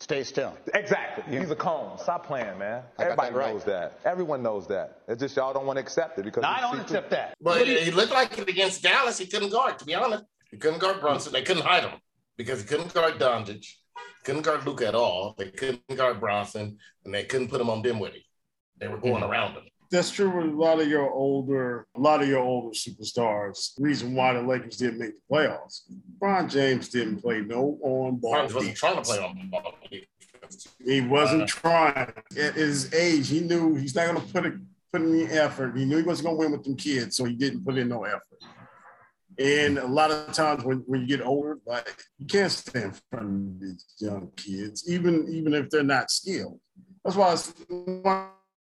Stay still. Exactly. He's a cone. Stop playing, man. I Everybody that right. knows that. Everyone knows that. It's just y'all don't want to accept it because No, I don't see accept through- that. But he looked like it against Dallas. He couldn't guard. To be honest, he couldn't guard Brunson. They couldn't hide him because he couldn't guard Doncic. Couldn't guard Luke at all. They couldn't guard Brunson, and they couldn't put him on Dinwiddie. They were going Mhm. around him. That's true with a lot of your older, a lot of your older superstars. Reason why the Lakers didn't make the playoffs. LeBron James didn't play no on ball. Wasn't trying to play on ball. He wasn't uh, trying. At his age, he knew he's not going to put it put in the effort. He knew he wasn't going to win with them kids, so he didn't put in no effort. And a lot of times when, when you get older, like you can't stand in front of these young kids, even even if they're not skilled. That's why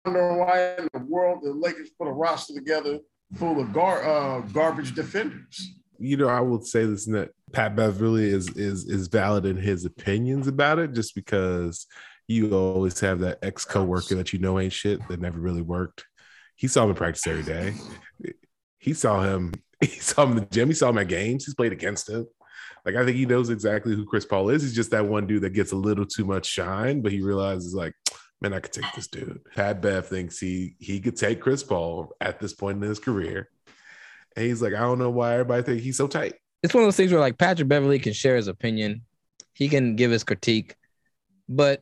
wonder why in the world the Lakers put a roster together full of gar, uh, garbage defenders. you know, I will say this that Pat Beverley is is is valid in his opinions about it, just because you always have that ex coworker that you know ain't shit that never really worked. He saw him in practice every day. He saw him. He saw him in the gym. He saw him at games. He's played against him. Like I think he knows exactly who Chris Paul is. He's just that one dude that gets a little too much shine, but he realizes like, man, I could take this dude. Pat Bev thinks he he could take Chris Paul at this point in his career. And he's like, I don't know why everybody think he's so tight. It's one of those things where like Patrick Beverley can share his opinion, he can give his critique, but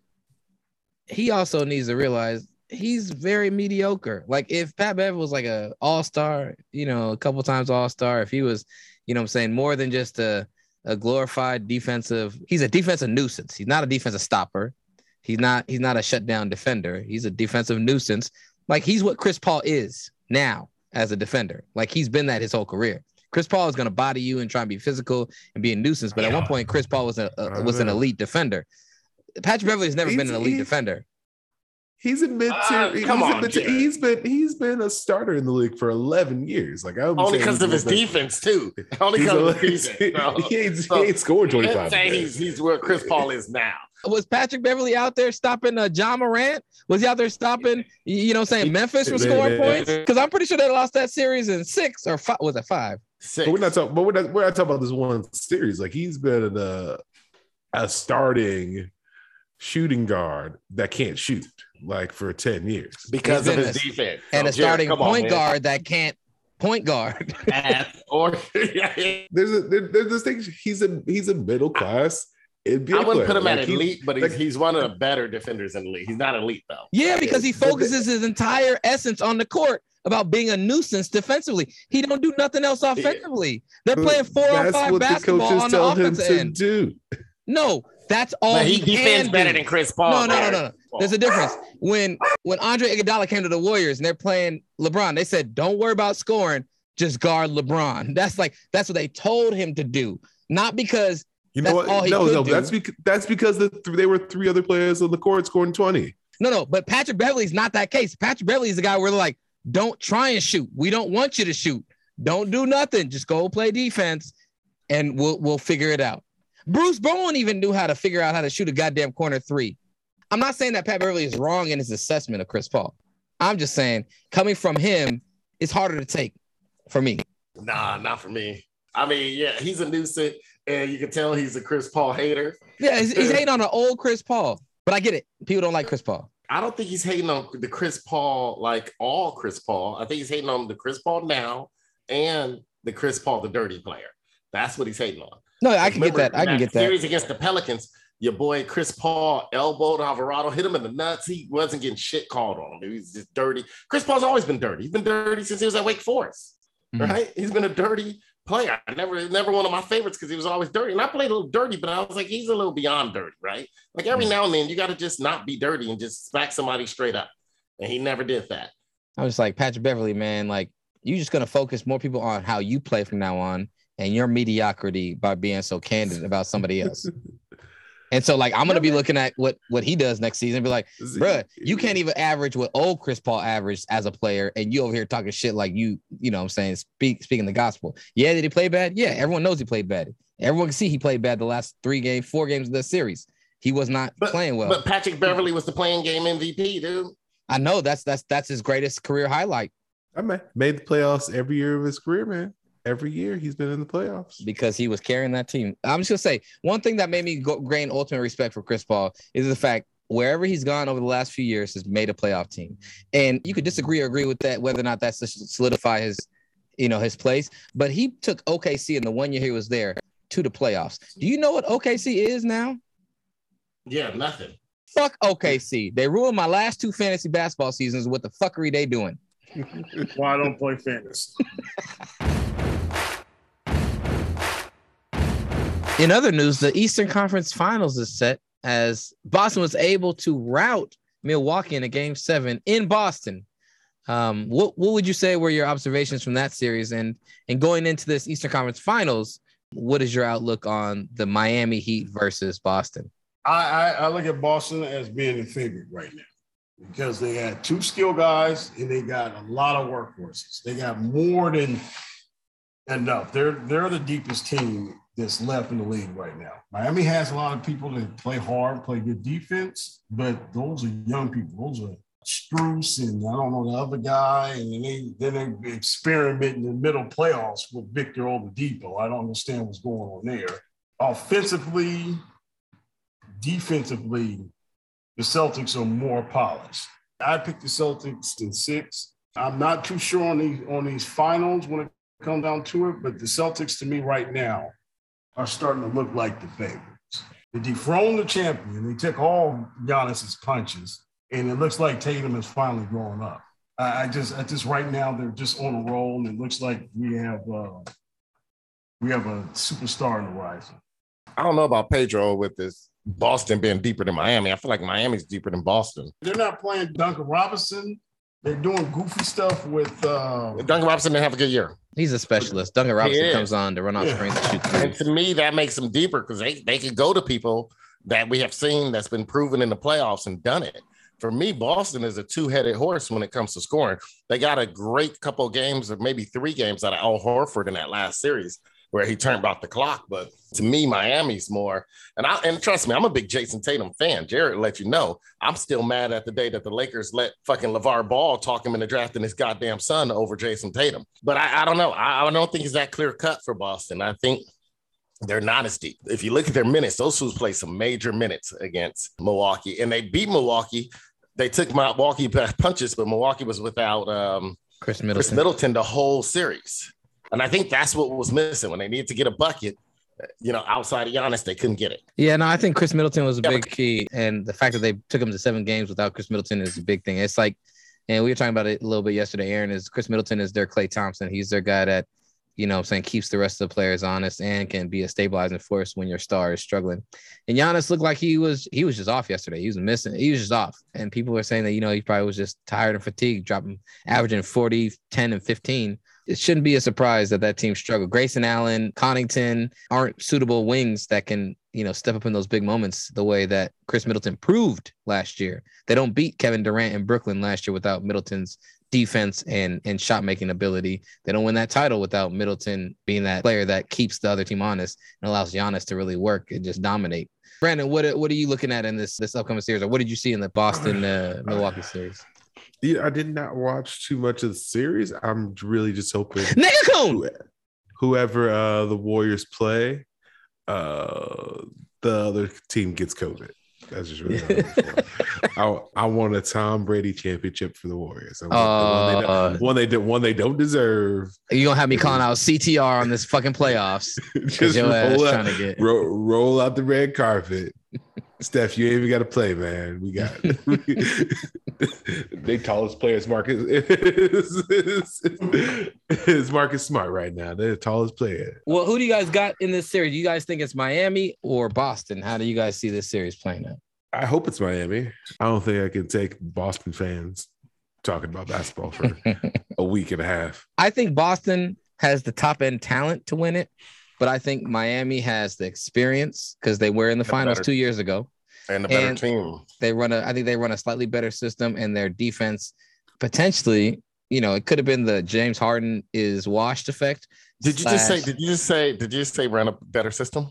he also needs to realize he's very mediocre. Like if Pat Bev was like a all-star, you know, a couple times all-star, if he was, you know I'm saying, more than just a, a glorified defensive, he's a defensive nuisance. He's not a defensive stopper. He's not he's not a shutdown defender. He's a defensive nuisance. Like he's what Chris Paul is now as a defender. Like he's been that his whole career. Chris Paul is going to body you and try and be physical and be a nuisance. But at one point, Chris Paul was a, a was an elite defender. Patrick Beverley has never been an elite he- defender. He's a mid Ah, tier. come he's, a on, mid-tier- he's been he's been a starter in the league for 11 years. Like I would Only because of his been- defense too. Only because of a- his defense. bro. he ain't- he So, ain't scored you can't 25 Say he's he's where Chris Paul is now. Was Patrick Beverley out there stopping uh, Ja Morant? Was he out there stopping, you know what I'm saying, Memphis from scoring points? Because I'm pretty sure they lost that series in six or five. Was it five? But we're not talking. But we're not, we're not talking about this one series. Like he's been a, a starting shooting guard that can't shoot like for 10 years Because He's of his a- defense. And So, a Jared, starting come on, point man. guard that can't point guard. or There's a there, there's this thing. He's a he's a middle class NBA I wouldn't put him player. at he- elite, but he's, like, he's one of the better defenders in the league. He's not elite though. Yeah, because he focuses his entire essence on the court. about being a nuisance defensively. He don't do nothing else offensively. They're playing four on That's five what the basketball coaches on the tell him offensive to end. do. No, that's all But he, he defends can better do. than Chris Paul, No, no, no, no, no. There's a difference. When when Andre Iguodala came to the Warriors and they're playing LeBron, they said, "Don't worry about scoring, just guard LeBron." That's like that's what they told him to do, not because You know that's what? all No, no, do. that's because that's because the th- they were three other players on the court scoring 20. No, no, but Patrick Beverley's not that case. Patrick Beverley's the guy where they're like, don't try and shoot. We don't want you to shoot. Don't do nothing. Just go play defense and we'll we'll figure it out. Bruce Bowen even knew how to figure out how to shoot a goddamn corner three. I'm not saying that Pat Beverley is wrong in his assessment of Chris Paul. I'm just saying coming from him, it's harder to take for me. Nah, not for me. I mean, yeah, he's a nuisance, and you can tell he's a Chris Paul hater. Yeah, he's, he's hating on an old Chris Paul, but I get it. People don't like Chris Paul. I don't think he's hating on the Chris Paul like all Chris Paul. I think he's hating on the Chris Paul now and the Chris Paul, the dirty player. That's what he's hating on. No, I can get that. I can get that. Series against the Pelicans, your boy Chris Paul elbowed Alvarado, hit him in the nuts. He wasn't getting shit called on him. He was just dirty. Chris Paul's always been dirty. He's been dirty since he was at Wake Forest, Mm-hmm. right? He's been a dirty player. I never, never one of my favorites because he was always dirty. And I played a little dirty, but I was like, he's a little beyond dirty, right? Like every Mm. now and then, you got to just not be dirty and just smack somebody straight up. And he never did that. I was like, Patrick Beverley, man, like you're just gonna focus more people on how you play from now on and your mediocrity by being so candid about somebody else. and so, like, I'm gonna be looking at what what he does next season and be like, bruh, you can't even average what old Chris Paul averaged as a player, and you over here talking shit like you, you know what I'm saying, speak speaking the gospel. Yeah, did he play bad? Yeah, everyone knows he played bad. Everyone can see he played bad the last three games, four games of the series. He was not playing well. But Patrick Beverley was the playing game MVP, dude. I know that's that's that's his greatest career highlight. I mean, made the playoffs every year of his career, man. Every year he's been in the playoffs. because he was carrying that team. I'm just gonna say one thing that made me go, gain ultimate respect for Chris Paul is the fact wherever he's gone over the last few years has made a playoff team. And you could disagree or agree with that whether or not that's to solidify his, you know, his place. But he took OKC in the one year he was there to the playoffs. Do you know what OKC is now? Yeah, nothing. Fuck OKC. They ruined my last two fantasy basketball seasons. What the fuckery they doing? Why I don't play fantasy? In other news, the Eastern Conference Finals is set as Boston was able to rout Milwaukee in a game seven in Boston. Um, what what would you say were your observations from that series? And and going into this Eastern Conference Finals, what is your outlook on the Miami Heat versus Boston? I, I, I look at Boston as being the favorite right now because they had two skill guys and they got a lot of workhorses. They got more than enough. They're they're the deepest team that's left in the league right now. Miami has a lot of people that play hard, play good defense, but those are young people. Those are Strus and I don't know the other guy, and then they then they experiment in the middle playoffs with Victor Oladipo. I don't understand what's going on there. Offensively, defensively, the Celtics are more polished. I picked the Celtics in six. I'm not too sure on these on these finals when it comes down to it, but the Celtics to me right now are starting to look like the favorites. They dethroned the champion. They took all Giannis's punches, and it looks like Tatum is finally growing up. I, I just, I just right now they're just on a roll, and it looks like we have uh, we have a superstar in the rising. I don't know about Pedro with this Boston being deeper than Miami. I feel like Miami's deeper than Boston. They're not playing Duncan Robinson. They're doing goofy stuff with uh, Duncan Robinson didn't have a good year. He's a specialist. Duncan Robinson comes on to run off Yeah. screens and shoot And to me, that makes them deeper because they, they could go to people that we have seen that's been proven in the playoffs and done it. For me, Boston is a two-headed horse when it comes to scoring. They got a great couple of games, or maybe three games out of Al Horford in that last series where he turned back the clock. But to me, Miami's more. And I and trust me, I'm a big Jayson Tatum fan. Jared let you know. I'm still mad at the day that the Lakers let fucking LaVar Ball talk him into drafting his goddamn son over Jayson Tatum. But I, I don't know. I, I don't think it's that clear cut for Boston. I think they're not as deep. If you look at their minutes, those fools played some major minutes against Milwaukee, and they beat Milwaukee. They took Milwaukee back punches, but Milwaukee was without um, Khris Middleton. Khris Middleton the whole series. And I think that's what was missing when they needed to get a bucket. Uh, you know, outside of Giannis, they couldn't get it. Yeah, no, I think Khris Middleton was a big key, and the fact that they took him to seven games without Khris Middleton is a big thing. It's like And we were talking about it a little bit yesterday. Aaron is Khris Middleton is their Klay Thompson. He's their guy that, you know, I'm saying keeps the rest of the players honest and can be a stabilizing force when your star is struggling. And Giannis looked like he was he was just off yesterday. He was missing. He was just off. And people were saying that you know he probably was just tired and fatigued, dropping averaging 40, 10, and 15 it shouldn't be a surprise that that team struggled. Grayson Allen, Connaughton aren't suitable wings that can, you know, step up in those big moments the way that Khris Middleton proved last year. They don't beat Kevin Durant in Brooklyn last year without Middleton's defense and and shot making ability. They don't win that title without Middleton being that player that keeps the other team honest and allows Giannis to really work and just dominate. Brandon, what what are you looking at in this this upcoming series, or what did you see in the Boston uh, Milwaukee series? Yeah, I did not watch too much of the series. I'm really just hoping Nigga Coon! whoever uh, the Warriors play, uh, the other team gets COVID. That's just really. I, I want a Tom Brady championship for the Warriors. I want the one, they Uh, don't, one they they don't deserve. You gonna have me calling out CTR on this fucking playoffs? Just roll, trying out, to get roll, roll out the red carpet. Steph, you ain't even got to play, man. We got they tallest players. Marcus is, is, is Marcus Smart right now. They're the tallest player. Well, who do you guys got in this series? Do you guys think it's Miami or Boston? How do you guys see this series playing out? I hope it's Miami. I don't think I can take Boston fans talking about basketball for a week and a half. I think Boston has the top end talent to win it, but I think Miami has the experience because they were in the finals two years ago. And a better And team. They run a, I think they run a slightly better system, and their defense potentially, you know, it could have been the James Harden is washed effect. Did you just say? Did you just say? Did you just say run a better system?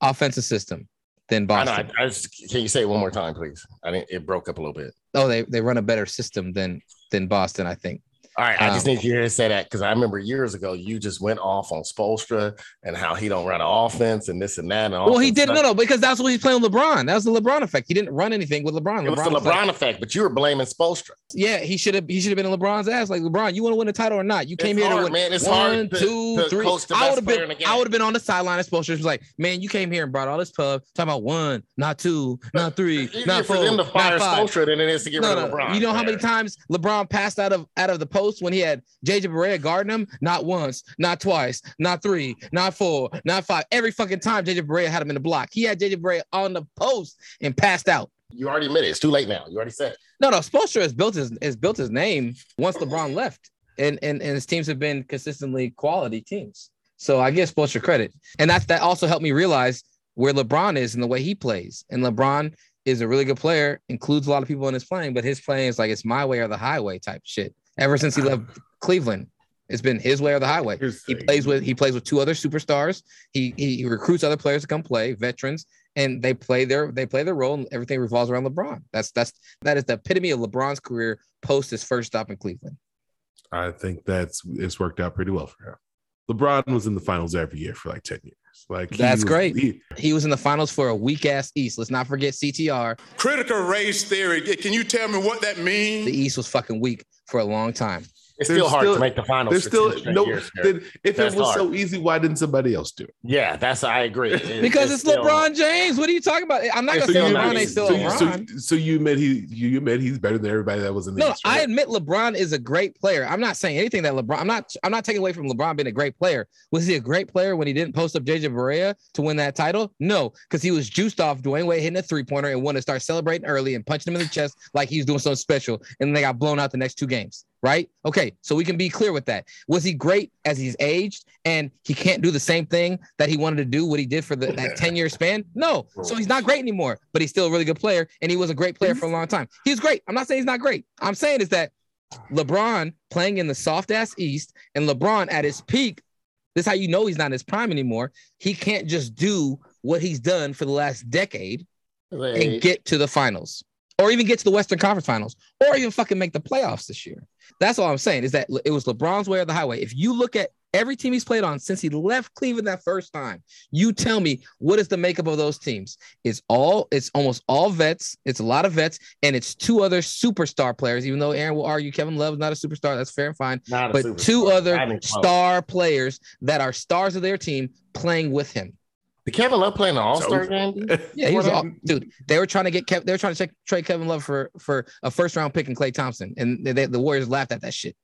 offensive system than I Boston? know. I, I just, can you say it one more time, please? I didn't. It broke up a little bit. oh, they they run a better system than than Boston, I think. All right, I just Um, need you to say that because I remember years ago you just went off on Spoelstra and how he don't run an offense and this and that. And Well, he didn't. No, no, because that's what he's playing with LeBron. That was the LeBron effect. He didn't run anything with LeBron. It was the LeBron like- effect, but you were blaming Spoelstra. yeah, he should have. He should have been in LeBron's ass. Like LeBron, you want to win a title or not? You came It's here hard, to win. man. It's one, hard to- two, to three. coach the I would have been. I would have been on the sideline. As Spoelstra was like, "Man, you came here and brought all this pub. Talking about one, not two, not three, not for four, them to not fire five. Spoelstra than it is to get No, rid no. of LeBron. You know how many times LeBron passed out of out of the post when he had JJ Barea guarding him? Not once, not twice, not three, not four, not five. Every fucking time JJ Barea had him in the block. He had JJ Barea on the post and passed out. You already admitted it's too late now. You already said. No, no, Spoelstra has built his has built his name once LeBron left, and and and his teams have been consistently quality teams. So I give Spoelstra credit, and that's that also helped me realize where LeBron is and the way he plays. And LeBron is a really good player, includes a lot of people in his playing, but his playing is like it's my way or the highway type shit. Ever since he left Cleveland, it's been his way or the highway. He plays with he plays with two other superstars. He he recruits other players to come play, veterans, and they play their they play their role, and everything revolves around LeBron. That's that's that is the epitome of LeBron's career post his first stop in Cleveland. I think that's it's worked out pretty well for him. LeBron was in the finals every year for like 10 years. Like he That's was- great. he- He was in the finals for a weak ass East. Let's not forget CTR. Critical race theory. Can you tell me what that means? The East was fucking weak for a long time. It's still hard still- to make the finals. There's for still no. years, then if That's it was hard. so easy, why didn't somebody else do it? Yeah, that's I agree. It- Because it's, still- LeBron James. What are you talking about? I'm not gonna say you- LeBron ain't still so you- so LeBron. you- So you admit he you admit he's better than everybody that was in the No, East, I admit LeBron is a great player. I'm not saying anything that LeBron. I'm not. I'm not taking away from LeBron being a great player. Was he a great player when he didn't post up JJ Barea to win that title? No, because he was juiced off Dwyane Wade hitting a three pointer and wanted to start celebrating early and punching him in the chest like he was doing something special, and then they got blown out the next two games. Right? Okay, so we can be clear with that. Was he great as he's aged and he can't do the same thing that he wanted to do? What he did for the, that ten year span? No. So he's not great anymore. But he's still a really good player, and he was a great player for a long time. He's great. I'm not saying he's not great. I'm saying is that LeBron playing in the soft ass East and LeBron at his peak. This is how you know he's not in his prime anymore. He can't just do what he's done for the last decade and get to the finals or even get to the Western Conference Finals or even fucking make the playoffs this year. That's all I'm saying is that it was LeBron's way or the highway. If you look at every team he's played on since he left Cleveland that first time, you tell me what is the makeup of those teams? It's all it's almost all vets. It's a lot of vets, and it's two other superstar players. Even though Aaron will argue Kevin Love is not a superstar, that's fair and fine. Not but two other Not even close. star players that are stars of their team playing with him. Did Kevin Love play in the All Star game? dude? Yeah, he was all, dude. They were trying to get Kev, they were trying to check, trade Kevin Love for for a first round pick and Klay Thompson, and they, the Warriors laughed at that shit.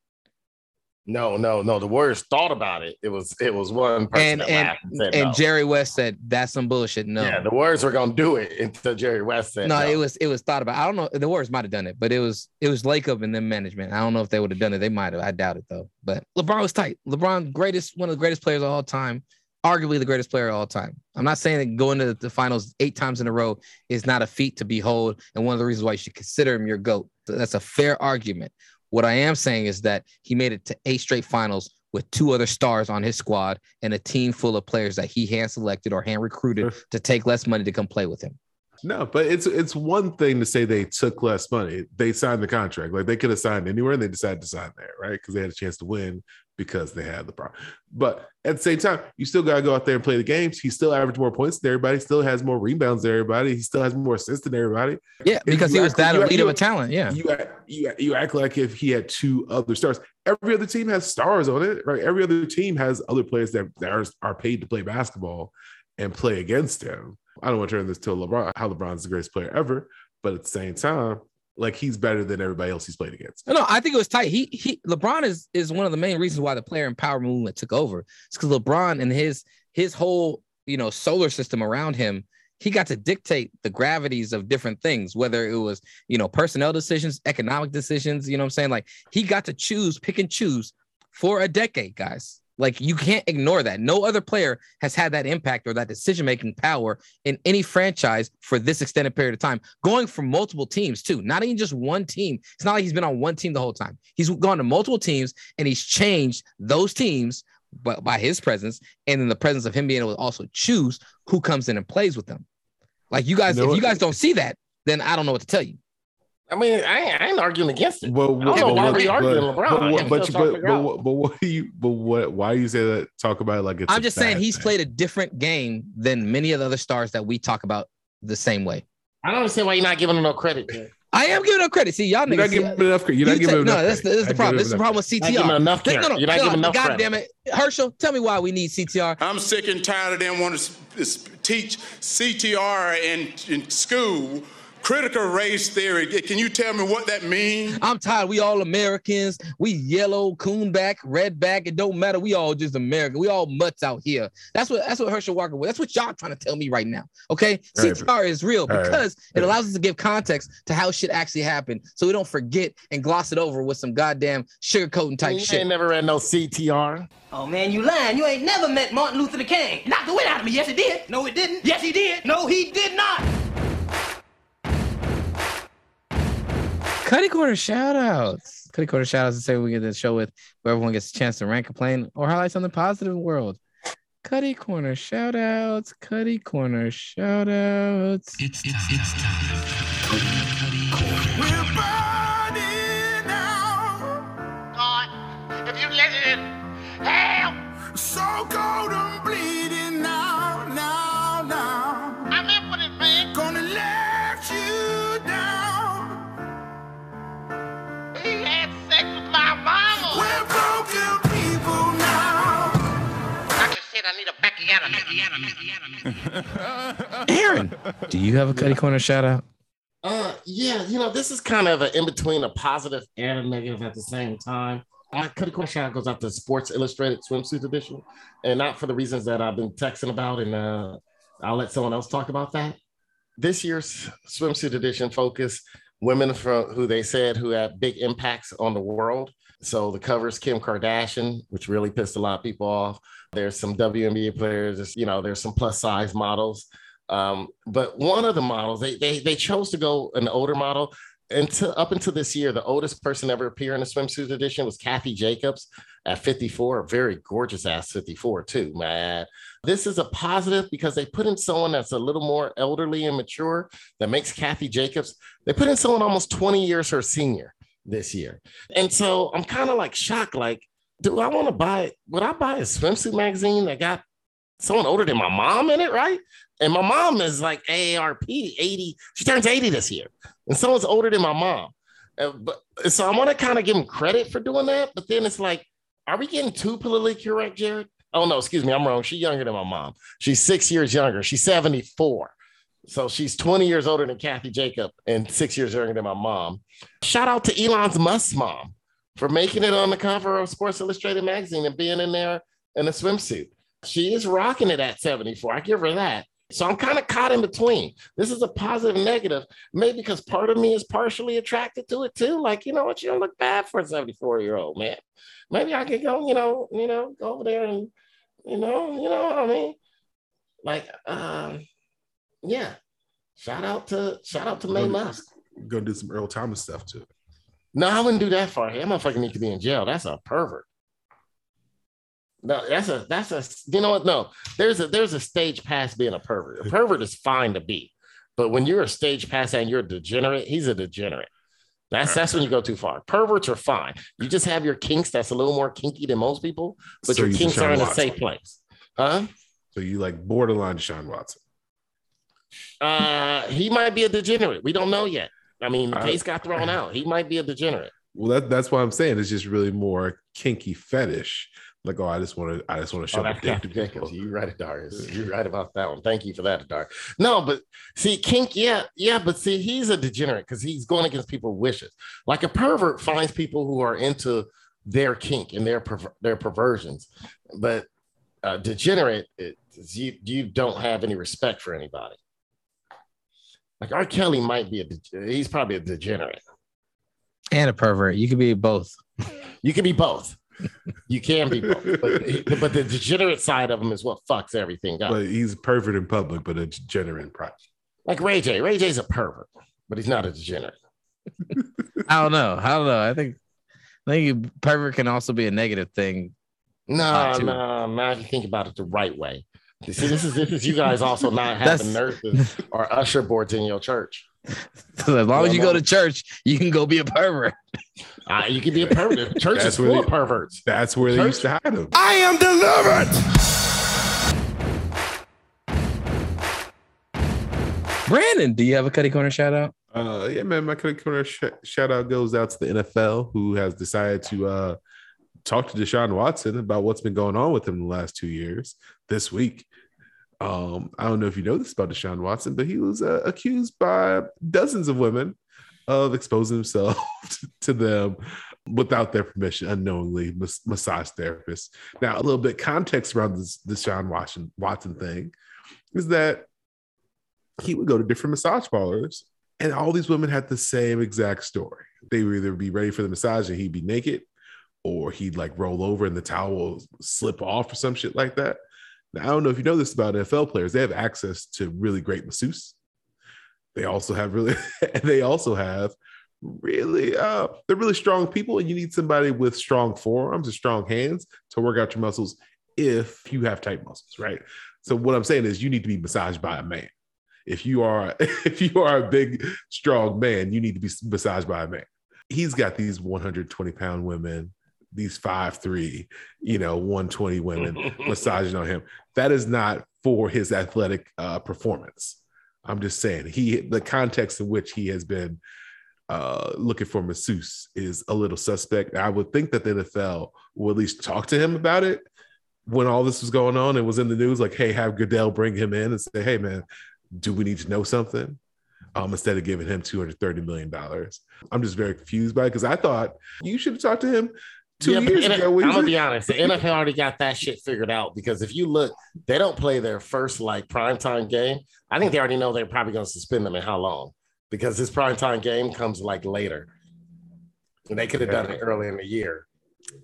No, no, no. The Warriors thought about it. It was it was one person And that and laughed and said and no. Jerry West said that's some bullshit. No, Yeah, the Warriors were gonna do it until Jerry West said no, no. it was it was thought about. I don't know. The Warriors might have done it, but it was it was Lacob and then management. I don't know if they would have done it. They might have. I doubt it though. But LeBron was tight. LeBron, greatest one of the greatest players of all time, arguably the greatest player of all time. I'm not saying that going to the finals eight times in a row is not a feat to behold, and one of the reasons why you should consider him your goat. That's a fair argument. What I am saying is that he made it to eight straight finals with two other stars on his squad and a team full of players that he hand selected or hand recruited to take less money to come play with him. No, but it's it's one thing to say they took less money. They signed the contract. Like they could have signed anywhere and they decided to sign there, right? Because they had a chance to win because they had the problem. But at the same time, you still gotta go out there and play the games. He still averaged more points than everybody, still has more rebounds than everybody, he still has more assists than everybody. Yeah, because he was act that act- elite of a talent. Yeah. You act, you, act- you act like if he had two other stars. Every other team has stars on it, right? Every other team has other players that, that are, are paid to play basketball and play against him. I don't want to turn this to LeBron, how LeBron's the greatest player ever, but at the same time, like he's better than everybody else he's played against. No, I think it was tight. He he LeBron is is one of the main reasons why the player empowerment movement took over. It's because LeBron and his his whole you know solar system around him, he got to dictate the gravities of different things, whether it was you know personnel decisions, economic decisions. You know what I'm saying? Like he got to choose, pick and choose for a decade, guys. Like you can't ignore that. No other player has had that impact or that decision making power in any franchise for this extended period of time. Going from multiple teams too, not even just one team. It's not like he's been on one team the whole time. He's gone to multiple teams and he's changed those teams by, by his presence and in the presence of him being able to also choose who comes in and plays with them. Like you guys, You know if you guys don't see that, then I don't know what to tell you. I mean, I ain't, I ain't arguing against it. Well, I don't know why we arguing but, LeBron. But, I what- but, but, but, what- but what do you? But what? Why you say that? Talk about it like it's. I'm a just saying he's thing. played a different game than many of the other stars that we talk about the same way. I don't understand why you're not giving him no credit. Jay. I am giving him credit. See, y'all You're not giving him enough credit. You're not You giving take- him no, enough that's the, credit. that's the problem. This is the problem with Not giving him CTR. enough No, credit. no, no, You're not no, giving enough God damn it, Herschel, tell me why we need CTR. I'm sick and tired of them wanting to s- s- teach CTR in, in school, critical race theory. Can you tell me what that means? I'm tired. We all Americans. We yellow, coonback, redback. It don't matter. We all just American. We all mutts out here. That's what that's what Herschel Walker was. That's what y'all trying to tell me right now. Okay, All right, CTR is real all right. because it allows us to give context to how shit actually happened, so we don't forget and gloss it over with some goddamn sugarcoating type You shit. ain't never read no CTR. Oh man, you lying. You ain't never met Martin Luther King. Knocked the wind out of me. Yes, he did. No, it didn't. Yes, he did. No, he did not. Cuddy Corner shout outs. Cuddy Corner shout outs to say we get the show with where everyone gets a chance to rant, complain, or highlight something positive in the world. Cuddy Corner shout outs. Cuddy Corner shout outs. It's time. It's time. Aaron, do you have a Cuddy Corner shout out? Uh, yeah, you know, this is kind of an in between a positive and a negative at the same time. I cut a question out goes out to Sports Illustrated swimsuit edition, and not for the reasons that I've been texting about, and uh, I'll let someone else talk about that. This year's swimsuit edition focus women from who they said who had big impacts on the world. So the covers Kim Kardashian, which really pissed a lot of people off. There's some WNBA players, you know, there's some plus size models. Um, but one of the models, they, they they chose to go an older model. Until up until this year, the oldest person ever appear in a swimsuit edition was Kathy Jacobs at 54, a very gorgeous ass 54 too, man. This is a positive because they put in someone that's a little more elderly and mature that makes Kathy Jacobs. They put in someone almost 20 years her senior this year, and so I'm kind of like shocked. Like, do I want to buy? Would I buy a swimsuit magazine that got someone older than my mom in it, right? And my mom is like AARP 80. She turns 80 this year. And someone's older than my mom. But so I want to kind of give them credit for doing that. But then it's like, are we getting too politically correct, Jared? Oh no, excuse me, I'm wrong. She's younger than my mom. She's six years younger. She's 74. So she's 20 years older than Kathy Jacob and six years younger than my mom. Shout out to Elon's Musk mom for making it on the cover of Sports Illustrated magazine and being in there in a swimsuit. She is rocking it at 74. I give her that. So I'm kind of caught in between. This is a positive negative, maybe because part of me is partially attracted to it too. Like, you know what, you don't look bad for a 74 year old man. Maybe I could go, you know, you know, go over there and, you know, you know what I mean? Like, um, yeah. Shout out to shout out to Maye Musk. Go do some Earl Thomas stuff too. No, I wouldn't do that for him. That motherfucker need to be in jail. That's a pervert. No, that's a that's a you know what? No, there's a there's a stage past being a pervert. A pervert is fine to be, but when you're a stage past and you're a degenerate, he's a degenerate. That's that's when you go too far. Perverts are fine. You just have your kinks that's a little more kinky than most people, but So your kinks are in a safe place. Huh? So you like borderline Sean Watson. Uh he might be a degenerate. We don't know yet. I mean, the case got thrown out. He might be a degenerate. Well, that, that's why I'm saying it's just really more kinky fetish. Like, oh, I just want to, I just want to show Oh, my that's dick to people. You right, Darius. You're right about that one. Thank you for that, Darius. No, but see, kink, yeah, yeah, but see, he's a degenerate because he's going against people's wishes. Like a pervert finds people who are into their kink and their perver- their perversions, but uh, degenerate, it, you you don't have any respect for anybody. Like R. Kelly might be a, de- he's probably a degenerate. And a pervert. You could be both. You can be both. You can be both, but, but the degenerate side of him is what fucks everything up. But he's a pervert in public, but a degenerate in private. Like Ray J. Ray J's a pervert, but he's not a degenerate. I don't know. I don't know. I think I think pervert can also be a negative thing. No, too. no, not if you think about it the right way. You see, this is this is you guys also not That's- having nurses or usher boards in your church. as long as you go to church, you can go be a pervert. Uh, you can be a pervert. Church That's is where full they- of perverts. That's where they used to hide him. I am delivered. Brandon, do you have a Cutty Corner shout out? Uh, yeah, man. My Cutty corner sh- shout out goes out to the NFL, who has decided to uh, talk to Deshaun Watson about what's been going on with him the last two years. This week, um, I don't know if you know this about Deshaun Watson, but he was uh, accused by dozens of women of exposing himself to them without their permission, unknowingly. Mas- massage therapists. Now, a little bit context around this Deshaun Watson thing is that he would go to different massage parlors and all these women had the same exact story. They would either be ready for the massage and he'd be naked, or he'd like roll over and the towel slip off or some shit like that. Now, I don't know if you know this about NFL players, they have access to really great masseuse. They also have really, they also have really, uh, they're really strong people, and you need somebody with strong forearms and strong hands to work out your muscles if you have tight muscles, right? So what I'm saying is you need to be massaged by a man if you are if you are a big strong man you need to be massaged by a man he's got these 120 pound women these five three you know 120 women massaging on him. That is not for his athletic uh, performance. I'm just saying he the context in which he has been uh, looking for masseuse is a little suspect. I would think that the nfl will at least talk to him about it. When all this was going on and was in the news like hey have goodell bring him in and say hey man do we need to know something? Um, instead of giving him $230 million. I'm just very confused by it because I thought you should have talked to him two Yeah, years ago. I'm gonna be honest. The NFL already got that shit figured out because if you look, they don't play their first like primetime game. I think they already know they're probably gonna suspend them in how long because this primetime game comes like later. And they could have done it early in the year.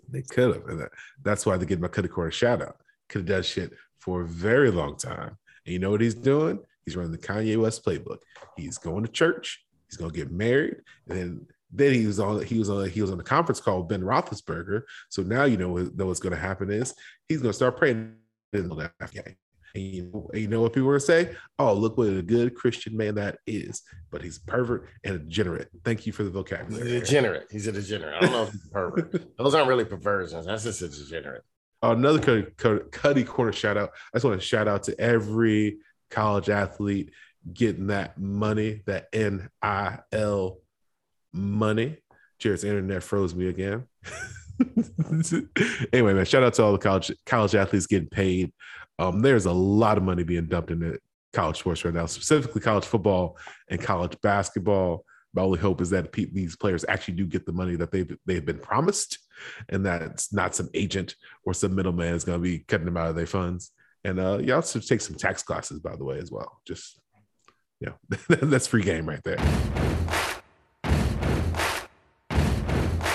They could have. And that's why they get my Cuddy Corner shout out. Could have done shit for a very long time. And you know what he's doing? He's running the Kanye West playbook. He's going to church. He's going to get married, and then then he was on he was on he was on the conference call with Ben Roethlisberger. So now you know, what- know what's going to happen is he's going to start praying in the game. And you, know, and you know what people are going to say? Oh, look what a good Christian man that is. But he's a pervert and a degenerate. Thank you for the He's a vocabulary. degenerate. He's a degenerate. I don't know if he's a pervert. Those aren't really perversions. That's just a degenerate. another Cuddy, Cuddy corner shout out. I just want to shout out to every college athlete getting that money, that NIL money. Jared's internet froze me again. anyway, man, shout out to all the college college athletes getting paid. Um, there's a lot of money being dumped into college sports right now, specifically college football and college basketball. My only hope is that these players actually do get the money that they've they've been promised, and that it's not some agent or some middleman is going to be cutting them out of their funds. And uh, you also take some tax classes, by the way, as well. Just yeah, that's free game right there.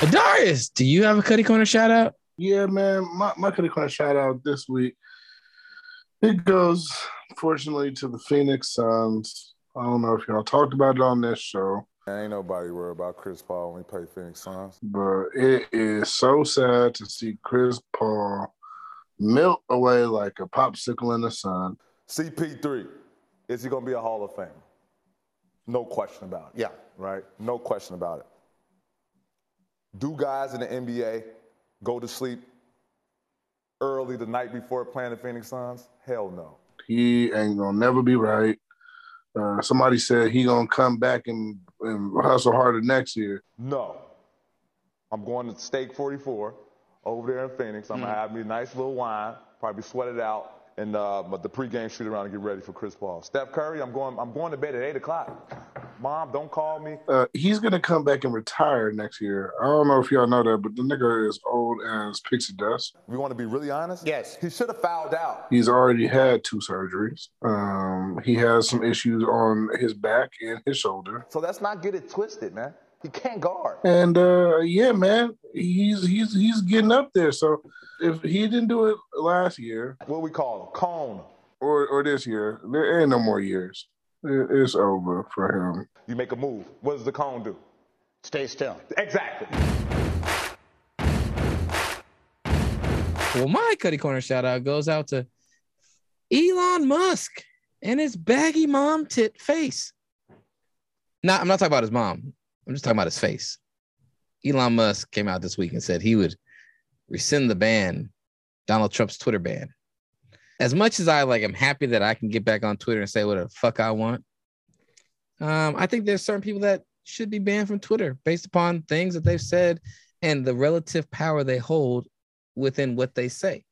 Darius, do you have a Cuddy Corner shout out? Yeah, man. My my Cuddy Corner shout out this week. It goes, fortunately, to the Phoenix Suns. I don't know if y'all talked about it on this show, Ain't nobody worried about Chris Paul when he play Phoenix Suns. but it is so sad to see Chris Paul melt away like a popsicle in the sun. CP3, is he going to be a Hall of Famer? No question about it. Yeah. Right? No question about it. Do guys in the NBA go to sleep early the night before playing the Phoenix Suns? Hell no. He ain't gonna never be right. Uh, somebody said he gonna come back and, and hustle harder next year. No. I'm going to Steak 44 over there in Phoenix. I'm going to have me a nice little wine, probably sweat it out, and uh, but the pregame shoot around and get ready for Chris Paul. Steph Curry, I'm going. I'm going to bed at eight o'clock. Mom, don't call me. Uh, he's gonna come back and retire next year. I don't know if y'all know that, but the nigga is old as pixie dust. We want to be really honest. Yes. He should have fouled out. He's already had two surgeries. Um, he has some issues on his back and his shoulder. So let's not get it twisted, man. He can't guard. And uh, yeah, man, he's he's he's getting up there. So if he didn't do it last year, what we call him, cone, or or this year, there ain't no more years. It- It's over for him. You make a move. What does the cone do? Stay still. Exactly. Well, my Cuddy Corner shout out goes out to Elon Musk and his baggy mom tit face. Not, I'm not talking about his mom. I'm just talking about his face. Elon Musk came out this week and said he would rescind the ban, Donald Trump's Twitter ban. As much as I like, I'm happy that I can get back on Twitter and say what the fuck I want. Um, I think there's certain people that should be banned from Twitter based upon things that they've said and the relative power they hold within what they say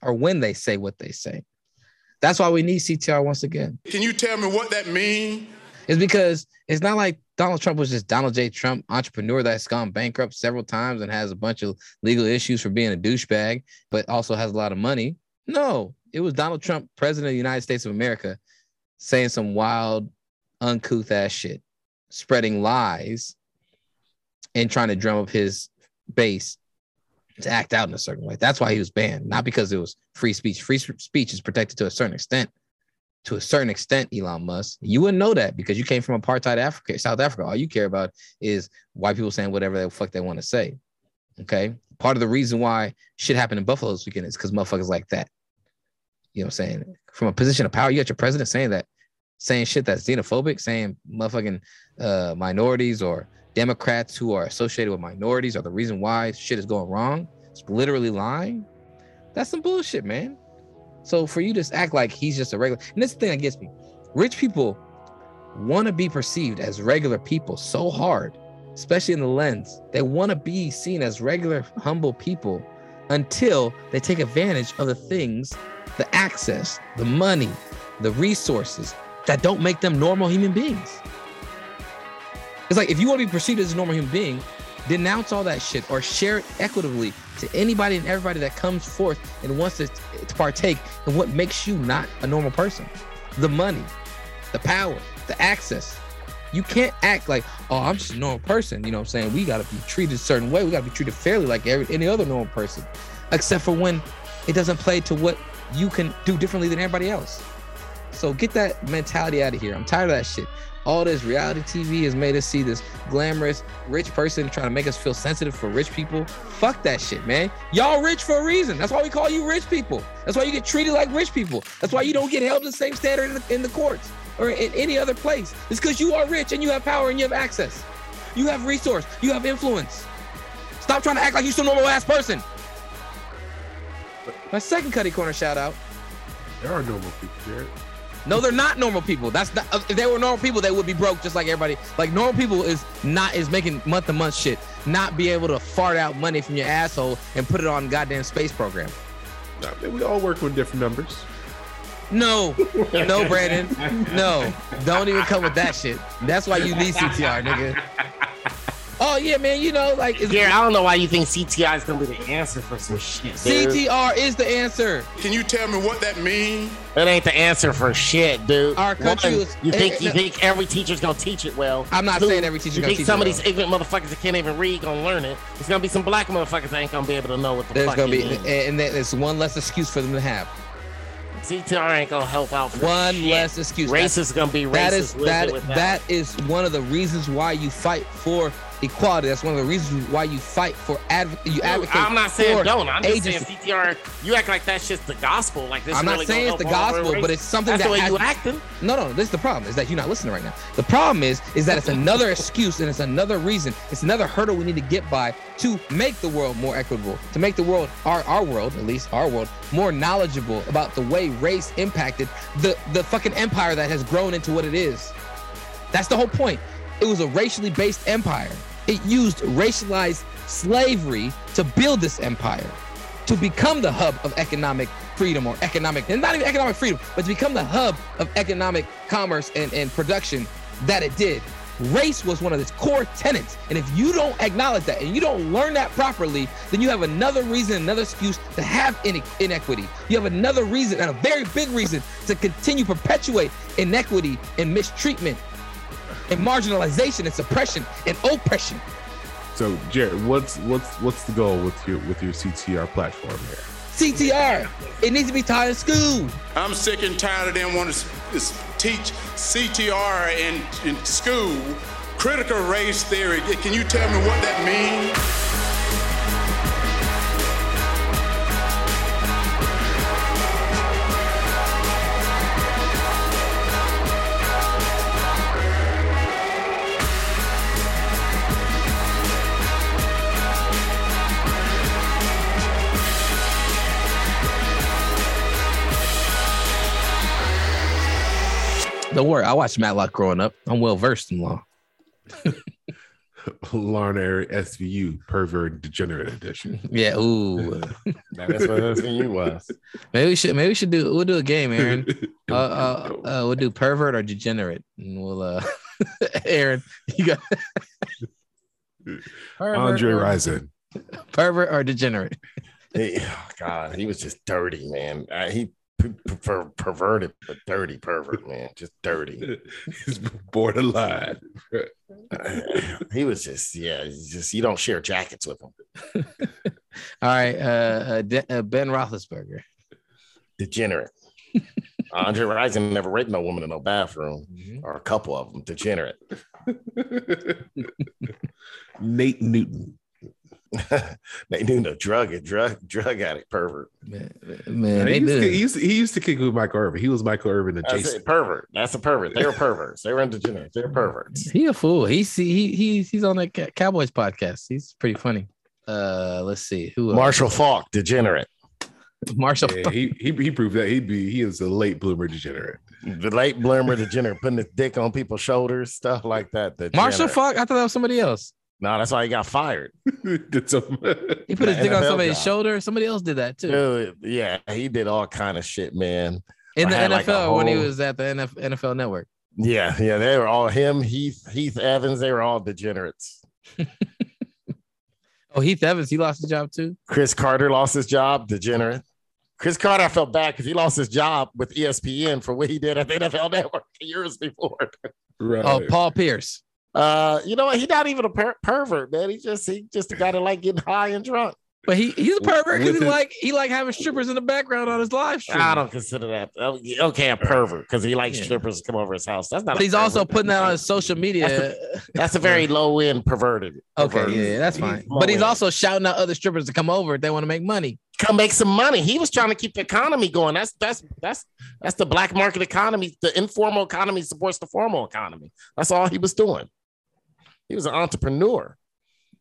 or when they say what they say. That's why we need CTR once again. Can you tell me what that means? It's because it's not like Donald Trump was just Donald J. Trump, entrepreneur that's gone bankrupt several times and has a bunch of legal issues for being a douchebag, but also has a lot of money. No, it was Donald Trump, president of the United States of America, saying some wild, uncouth ass shit, spreading lies, and trying to drum up his base to act out in a certain way. That's why he was banned, not because it was free speech. Free speech is protected to a certain extent. To a certain extent, Elon Musk, you wouldn't know that because you came from apartheid Africa, South Africa. All you care about is white people saying whatever the fuck they want to say. Okay. Part of the reason why shit happened in Buffalo this weekend is because motherfuckers like that. You know saying? From a position of power, you got your president saying that, saying shit that's xenophobic, saying motherfucking uh, minorities or Democrats who are associated with minorities are the reason why shit is going wrong. It's literally lying. That's some bullshit, man. So for you to act like he's just a regular, and this thing that gets me. Rich people want to be perceived as regular people so hard, especially in the lens. They want to be seen as regular, humble people until they take advantage of the things, the access, the money, the resources that don't make them normal human beings. It's like if you want to be perceived as a normal human being, denounce all that shit or share it equitably to anybody and everybody that comes forth and wants to, to partake in what makes you not a normal person. The money, the power, the access. You can't act like, oh, I'm just a normal person. You know what I'm saying? We got to be treated a certain way. We got to be treated fairly like every, any other normal person, except for when it doesn't play to what you can do differently than everybody else. So get that mentality out of here. I'm tired of that shit. All this reality TV has made us see this glamorous rich person trying to make us feel sensitive for rich people. Fuck that shit, man. Y'all rich for a reason. That's why we call you rich people. That's why you get treated like rich people. That's why you don't get held to the same standard in the, in the courts or in any other place. It's because you are rich and you have power and you have access. You have resource. You have influence. Stop trying to act like you're some normal ass person. My second Cuddy Corner shout out. There are normal people, Jared. No, they're not normal people. That's not, if they were normal people, they would be broke just like everybody. Like normal people is not is making month to month shit. not be able to fart out money from your asshole and put it on goddamn space program. Nah, man, we all work with different numbers. No, no, Brandon, no. Don't even come with that shit. That's why you need CTR, nigga. Oh yeah, man. You know, like it's, Yeah, I don't know why you think CTR is gonna be the answer for some shit. dude. CTR is the answer. Can you tell me what that means? It ain't the answer for shit, dude. Our country One, was- you think you think every teacher's gonna teach it well? I'm not Two, saying every teacher's You gonna think teach some it of these ignorant motherfuckers that can't even read gonna learn it? It's gonna be some black motherfuckers that ain't gonna be able to know what the There's fuck gonna it be, means. and then there's one less excuse for them to have. CTR ain't gonna help out. For One shit. less excuse. Racist That's- gonna be racist. That is that that is one of the reasons why you fight for equality. That's one of the reasons why you fight for adv- you Dude, advocate. I'm not saying don't. I'm just agency. saying CTR. You act like that shit's the gospel. Like this. I'm not really saying it's the gospel, but it's something That's that the way has, you acting. No, no, this is the problem. Is that you're not listening right now. The problem is, is that it's another excuse and it's another reason. It's another hurdle we need to get by to make the world more equitable, to make the world, our our world, at least our world, more knowledgeable about the way race impacted the the fucking empire that has grown into what it is. That's the whole point. It was a racially based empire. It used racialized slavery to build this empire, to become the hub of economic freedom or economic, and not even economic freedom, but to become the hub of economic commerce and, and production that it did. Race was one of its core tenets. And if you don't acknowledge that and you don't learn that properly, then you have another reason, another excuse to have ine- inequity. You have another reason, and a very big reason, to continue perpetuate inequity and mistreatment and marginalization and suppression and oppression. So, Jared, what's what's what's the goal with your with your CTR platform here? CTR, it needs to be taught in school. I'm sick and tired of them wanting to teach CTR in, in school, critical race theory. Can you tell me what that means? Don't worry, I watched Matlock growing up. I'm well versed in law. Larner SVU pervert degenerate edition. Yeah, ooh. That's what SVU was. Maybe we should maybe we should do we'll do a game, Aaron. Uh, uh, uh we'll do pervert or degenerate. And we'll uh Aaron, you got Pervert Andre Rison. pervert or degenerate. He, oh God, he was just dirty, man. Uh, he p- per- perverted, but dirty pervert, man. Just dirty. He's borderline. he was just, yeah. Just you don't share jackets with him. All right, uh, uh, De- uh Ben Roethlisberger. Degenerate. Andre Rison never raped no woman in no bathroom, Mm-hmm. or a couple of them. Degenerate. Nate Newton. they knew no drug and drug drug addict pervert. Man, he, they used to, do. he, used to, he used to kick with Michael Irvin. He was Michael Irvin That's adjacent. pervert. That's a pervert. They were perverts. They were degenerates. They're perverts. He a fool. He's he he he's on the Cowboys podcast. He's pretty funny. Uh, let's see who else? Marshall Faulk, degenerate. Marshall. Yeah, he, he he proved that he'd be he is a late bloomer degenerate. The late bloomer degenerate, putting his dick on people's shoulders, stuff like that. Marshall Degenerate. Faulk. I thought that was somebody else. No, that's why he got fired. Some He put his dick on somebody's job. shoulder. Somebody else did that too. Dude, yeah, he did all kind of shit, man. In Or the NFL like, a when he was at the NF, NFL Network. Yeah, yeah, they were all him, Heath, Heath Evans. They were all degenerates. Oh, Heath Evans, he lost his job too. Cris Carter lost his job, degenerate. Cris Carter, I felt bad because he lost his job with ESPN for what he did at the NFL Network years before. Right. Oh, Paul Pierce. Uh, you know what? He's not even a per- pervert, man. He just he just a guy that like getting high and drunk. But he he's a pervert because he like he like having strippers in the background on his live stream. I don't consider that oh, okay a pervert because he likes Yeah. strippers to come over his house. That's not. But a he's also putting that on his social media. That's That's a very low end perverted. Okay, pervert. yeah, yeah, that's fine. He's But he's low-end. also shouting out other strippers to come over if they want to make money. come make some money. He was trying to keep the economy going. That's that's that's that's the black market economy. The informal economy supports the formal economy. That's all he was doing. He was an entrepreneur.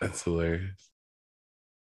That's hilarious.